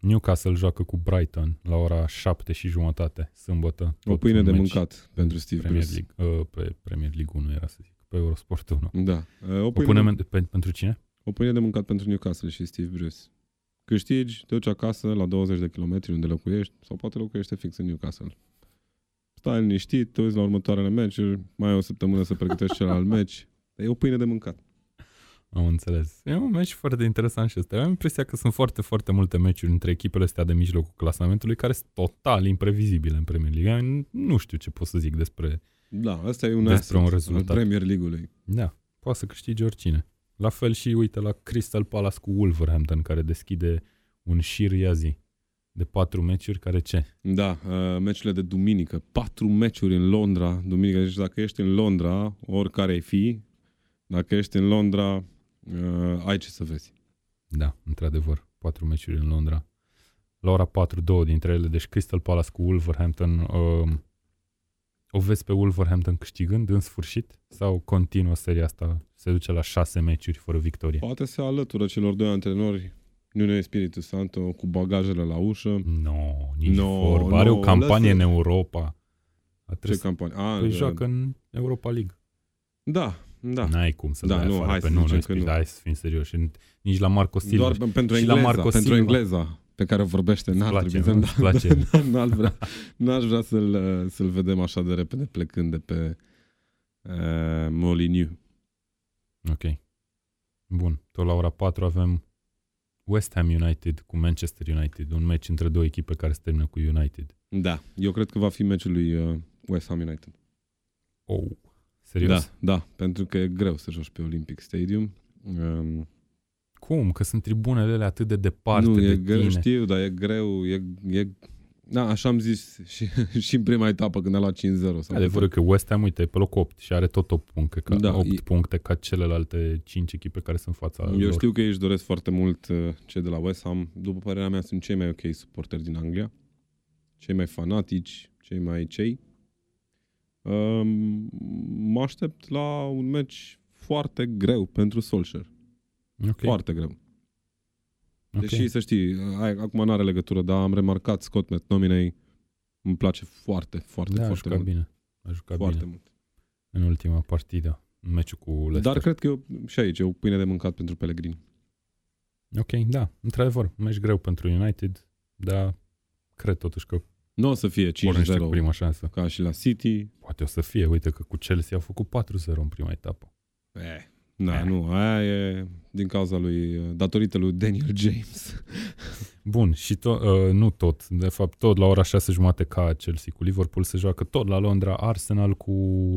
Newcastle joacă cu Brighton la ora 7 și jumătate, sâmbătă. O Tot pâine un de meci mâncat pentru Steve Premier Bruce. League, uh, pe Premier League 1 era să zic, pe Eurosport 1. Da. Uh, O O pâine, punem de, în- pe, pentru cine? o pâine de mâncat pentru Newcastle și Steve Bruce. Câștigi, te duci acasă la 20 de kilometri unde locuiești, sau poate locuiește fix în Newcastle. Stai liniștit, te uiți la următoarele meciuri, mai ai o săptămână să pregătești celălalt meci. E o pâine de mâncat. Am înțeles. E un meci foarte interesant și ăsta. Eu am impresia că sunt foarte, foarte multe meciuri între echipele astea de mijlocul clasamentului care sunt total imprevizibile în Premier League. Eu Nu știu ce pot să zic despre... Da, asta e un Despre asset un rezultat. al Premier League-ului. Da, poate să câștige oricine. La fel și, uite, la Crystal Palace cu Wolverhampton, care deschide un șir iazi de patru meciuri, care ce? Da, uh, meciurile de duminică. Patru meciuri în Londra, duminică. Deci dacă ești în Londra, oricare ai fi, dacă ești în Londra, uh, ai ce să vezi. Da, într-adevăr, patru meciuri în Londra. La ora 4, două dintre ele, deci Crystal Palace cu Wolverhampton. Uh, o vezi pe Wolverhampton câștigând în sfârșit? Sau continuă seria asta, se duce la șase meciuri fără victorie? Poate se alătură celor doi antrenori, Nuno Espiritu Santo, cu bagajele la ușă. Nu, no, nici No, no, vorba. Are no, o campanie lasă- în Europa. A Ce trebuit să campanie? A, păi uh, joacă în Europa League. Da, da. N-ai cum să Da, dai nu, afară hai pe să Nuno zicem că Espirito. nu. Hai să fim serioși. Nici la Marco Silva. Doar pentru și la engleza, Marco pentru Silva. engleza pe care o vorbește, Îți n-ar place, trebui să... nu? Îți place. Da, n-aș vrea, n-aș vrea să-l, să-l vedem așa de repede plecând de pe uh, Molyneux. Ok. Bun. Tot la ora 4 avem West Ham United cu Manchester United. Un meci între două echipe care se termină cu United. Da, eu cred că va fi meciul lui uh, West Ham United. Oh. Serios? Da, da, pentru că e greu să joci pe Olympic Stadium. Um, Cum? Că sunt tribunele alea atât de departe nu, de e greu, tine. știu, dar e greu, e, e da, așa am zis și, și în prima etapă când a luat 5-0. sau Adevărul că West Ham, uite, e pe locul 8 și are tot 8 puncte, ca, Da, 8 e- puncte ca celelalte 5 echipe care sunt în fața Eu lor. știu că ei își doresc foarte mult uh, cei de la West Ham. După părerea mea, sunt cei mai ok suporteri din Anglia. Cei mai fanatici, cei mai cei. Um, mă aștept la un meci foarte greu pentru Solskjaer. Ok. Foarte greu. ok. Deși, să știi, ai, acum nu are legătură, dar am remarcat Scott McTominay îmi place foarte, foarte, da, a foarte jucat mult. bine. A jucat Foarte bine mult. în ultima partidă, în meciul cu Leicester. Dar cred că eu, și aici e o pâine de mâncat pentru Pellegrini. Ok, da, într-adevăr, meci greu pentru United, dar cred totuși că Nu o să fie 5-0 pornește cu prima șansă. ca și la City, Poate o să fie, uite că cu Chelsea au făcut 4-0 în prima etapă. Eh, da, Eh. nu, aia e din cauza lui, datorită lui Daniel James. Bun, și tot, uh, nu tot, de fapt tot la ora 6 jumate ca Chelsea cu Liverpool se joacă tot la Londra, Arsenal cu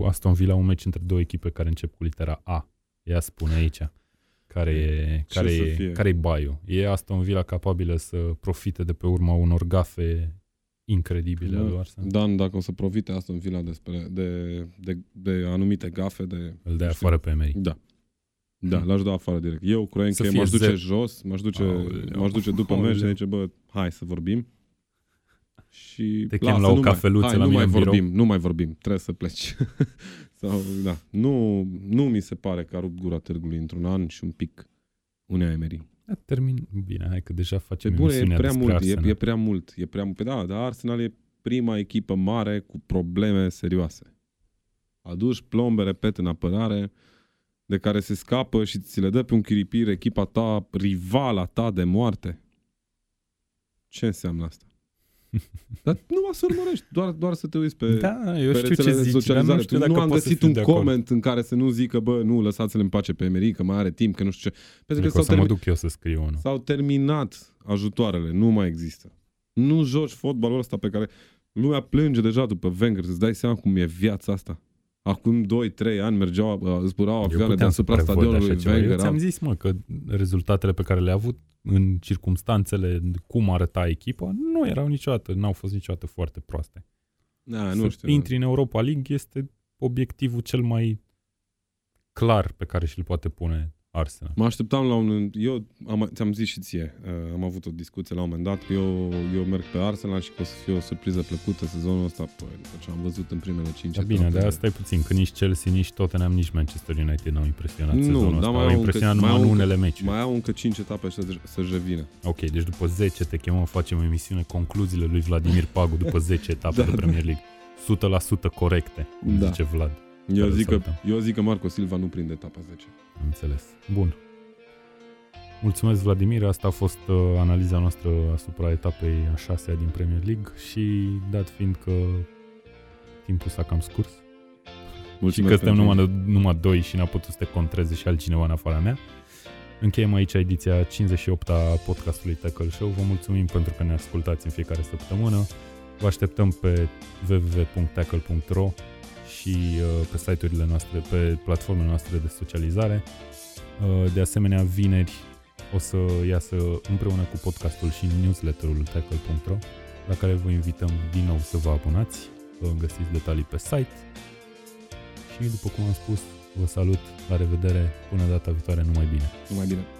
Aston Villa, un meci între două echipe care încep cu litera A. Ea spune aici. Care e, Ce care să e, fie? care e baiul? E Aston Villa capabilă să profite de pe urma unor gafe incredibile Da. ale lui Arsenal? Dan, dacă o să profite Aston Villa despre, de, de, de anumite gafe, de... Îl dai nu știu. afară pe Emery. Da. Da, l-aș da afară direct. Eu, Să Croenche, fie m-aș duce zero. jos, m-aș duce, Aoleu. m-aș duce după meci și Aoleu. zice, bă, hai să vorbim. Și Te chem lasă, la o nu mai- cafeluță hai, la nu mine mai în birou. vorbim, nu mai vorbim, trebuie să pleci. Sau, da, nu, nu mi se pare că a rupt gura târgului într-un an și un pic unea Emery. Da, termin. Bine, hai că deja Pe facem bune, e emisiunea prea despre mult, e, Arsenal. e prea mult, e prea mult. Pe da, dar Arsenal e prima echipă mare cu probleme serioase. Aduci plombe, repet, în apărare. de care se scapă și ți le dă pe un chiripir echipa ta, rivala ta de moarte. Ce înseamnă asta? Dar nu mă să urmărești, doar, doar să te uiți pe, Da, eu pe știu ce rețelele de zici, dar socializare. nu știu tu dacă nu am pot să găsit fiu un de acord. comment în care să nu zică, bă, nu, lăsați-l în pace pe Emery, că mai are timp, că nu știu ce. Pentru Adică că o s-au, să mă termi- duc eu să scriu unul. s-au terminat ajutoarele, nu mai există. Nu joci fotbalul ăsta pe care lumea plânge deja după Wenger, să-ți dai seama cum e viața asta. Acum 2-3 ani mergeau, zburau Eu avioane puteam să deasupra prevăd stadionului așa ceva. Eu Wenger. ți-am zis, mă, că rezultatele pe care le-a avut în circumstanțele cum arăta echipa nu erau niciodată, n-au fost niciodată foarte proaste. Da, să nu știu. intri în Europa League este obiectivul cel mai clar pe care și-l poate pune Arsenal. Mă așteptam la un... Eu am, ți-am zis și ție, uh, am avut o discuție la un moment dat, că eu, eu merg pe Arsenal și că o să fie o surpriză plăcută sezonul ăsta, păi, după ce am văzut în primele 5 Da, bine, dar asta e puțin, că nici Chelsea, nici Tottenham, nici Manchester United n-au impresionat Nu, sezonul dar ăsta. mai Au au impresionat încă- numai mai în au încă- unele meciuri. Mai au încă 5 etape să, să-și revină. Ok, deci după 10 te chemăm, facem o emisiune, concluziile lui Vladimir Pagu după 10 etape Da, de da. Premier League. 100% corecte, cum Da. zice Vlad. Eu Care zic, că, salutăm. eu zic că Marco Silva nu prinde etapa 10. Am înțeles. Bun. Mulțumesc, Vladimir. Asta a fost uh, analiza noastră asupra etapei a șasea din Premier League și dat fiind că timpul s-a cam scurs și că suntem pentru- numai, numai doi și n-a putut să te contreze și altcineva în afara mea, încheiem aici ediția 58 a podcastului Tackle Show. Vă mulțumim pentru că ne ascultați în fiecare săptămână. Vă așteptăm pe www.tackle.ro și uh, pe site-urile noastre, pe platformele noastre de socializare. Uh, De asemenea, vineri o să iasă împreună cu podcastul și newsletterul tackle.ro la care vă invităm din nou să vă abonați. Vă găsiți detalii pe site. Și după cum am spus, vă salut, la revedere, până data viitoare, numai bine! Numai bine.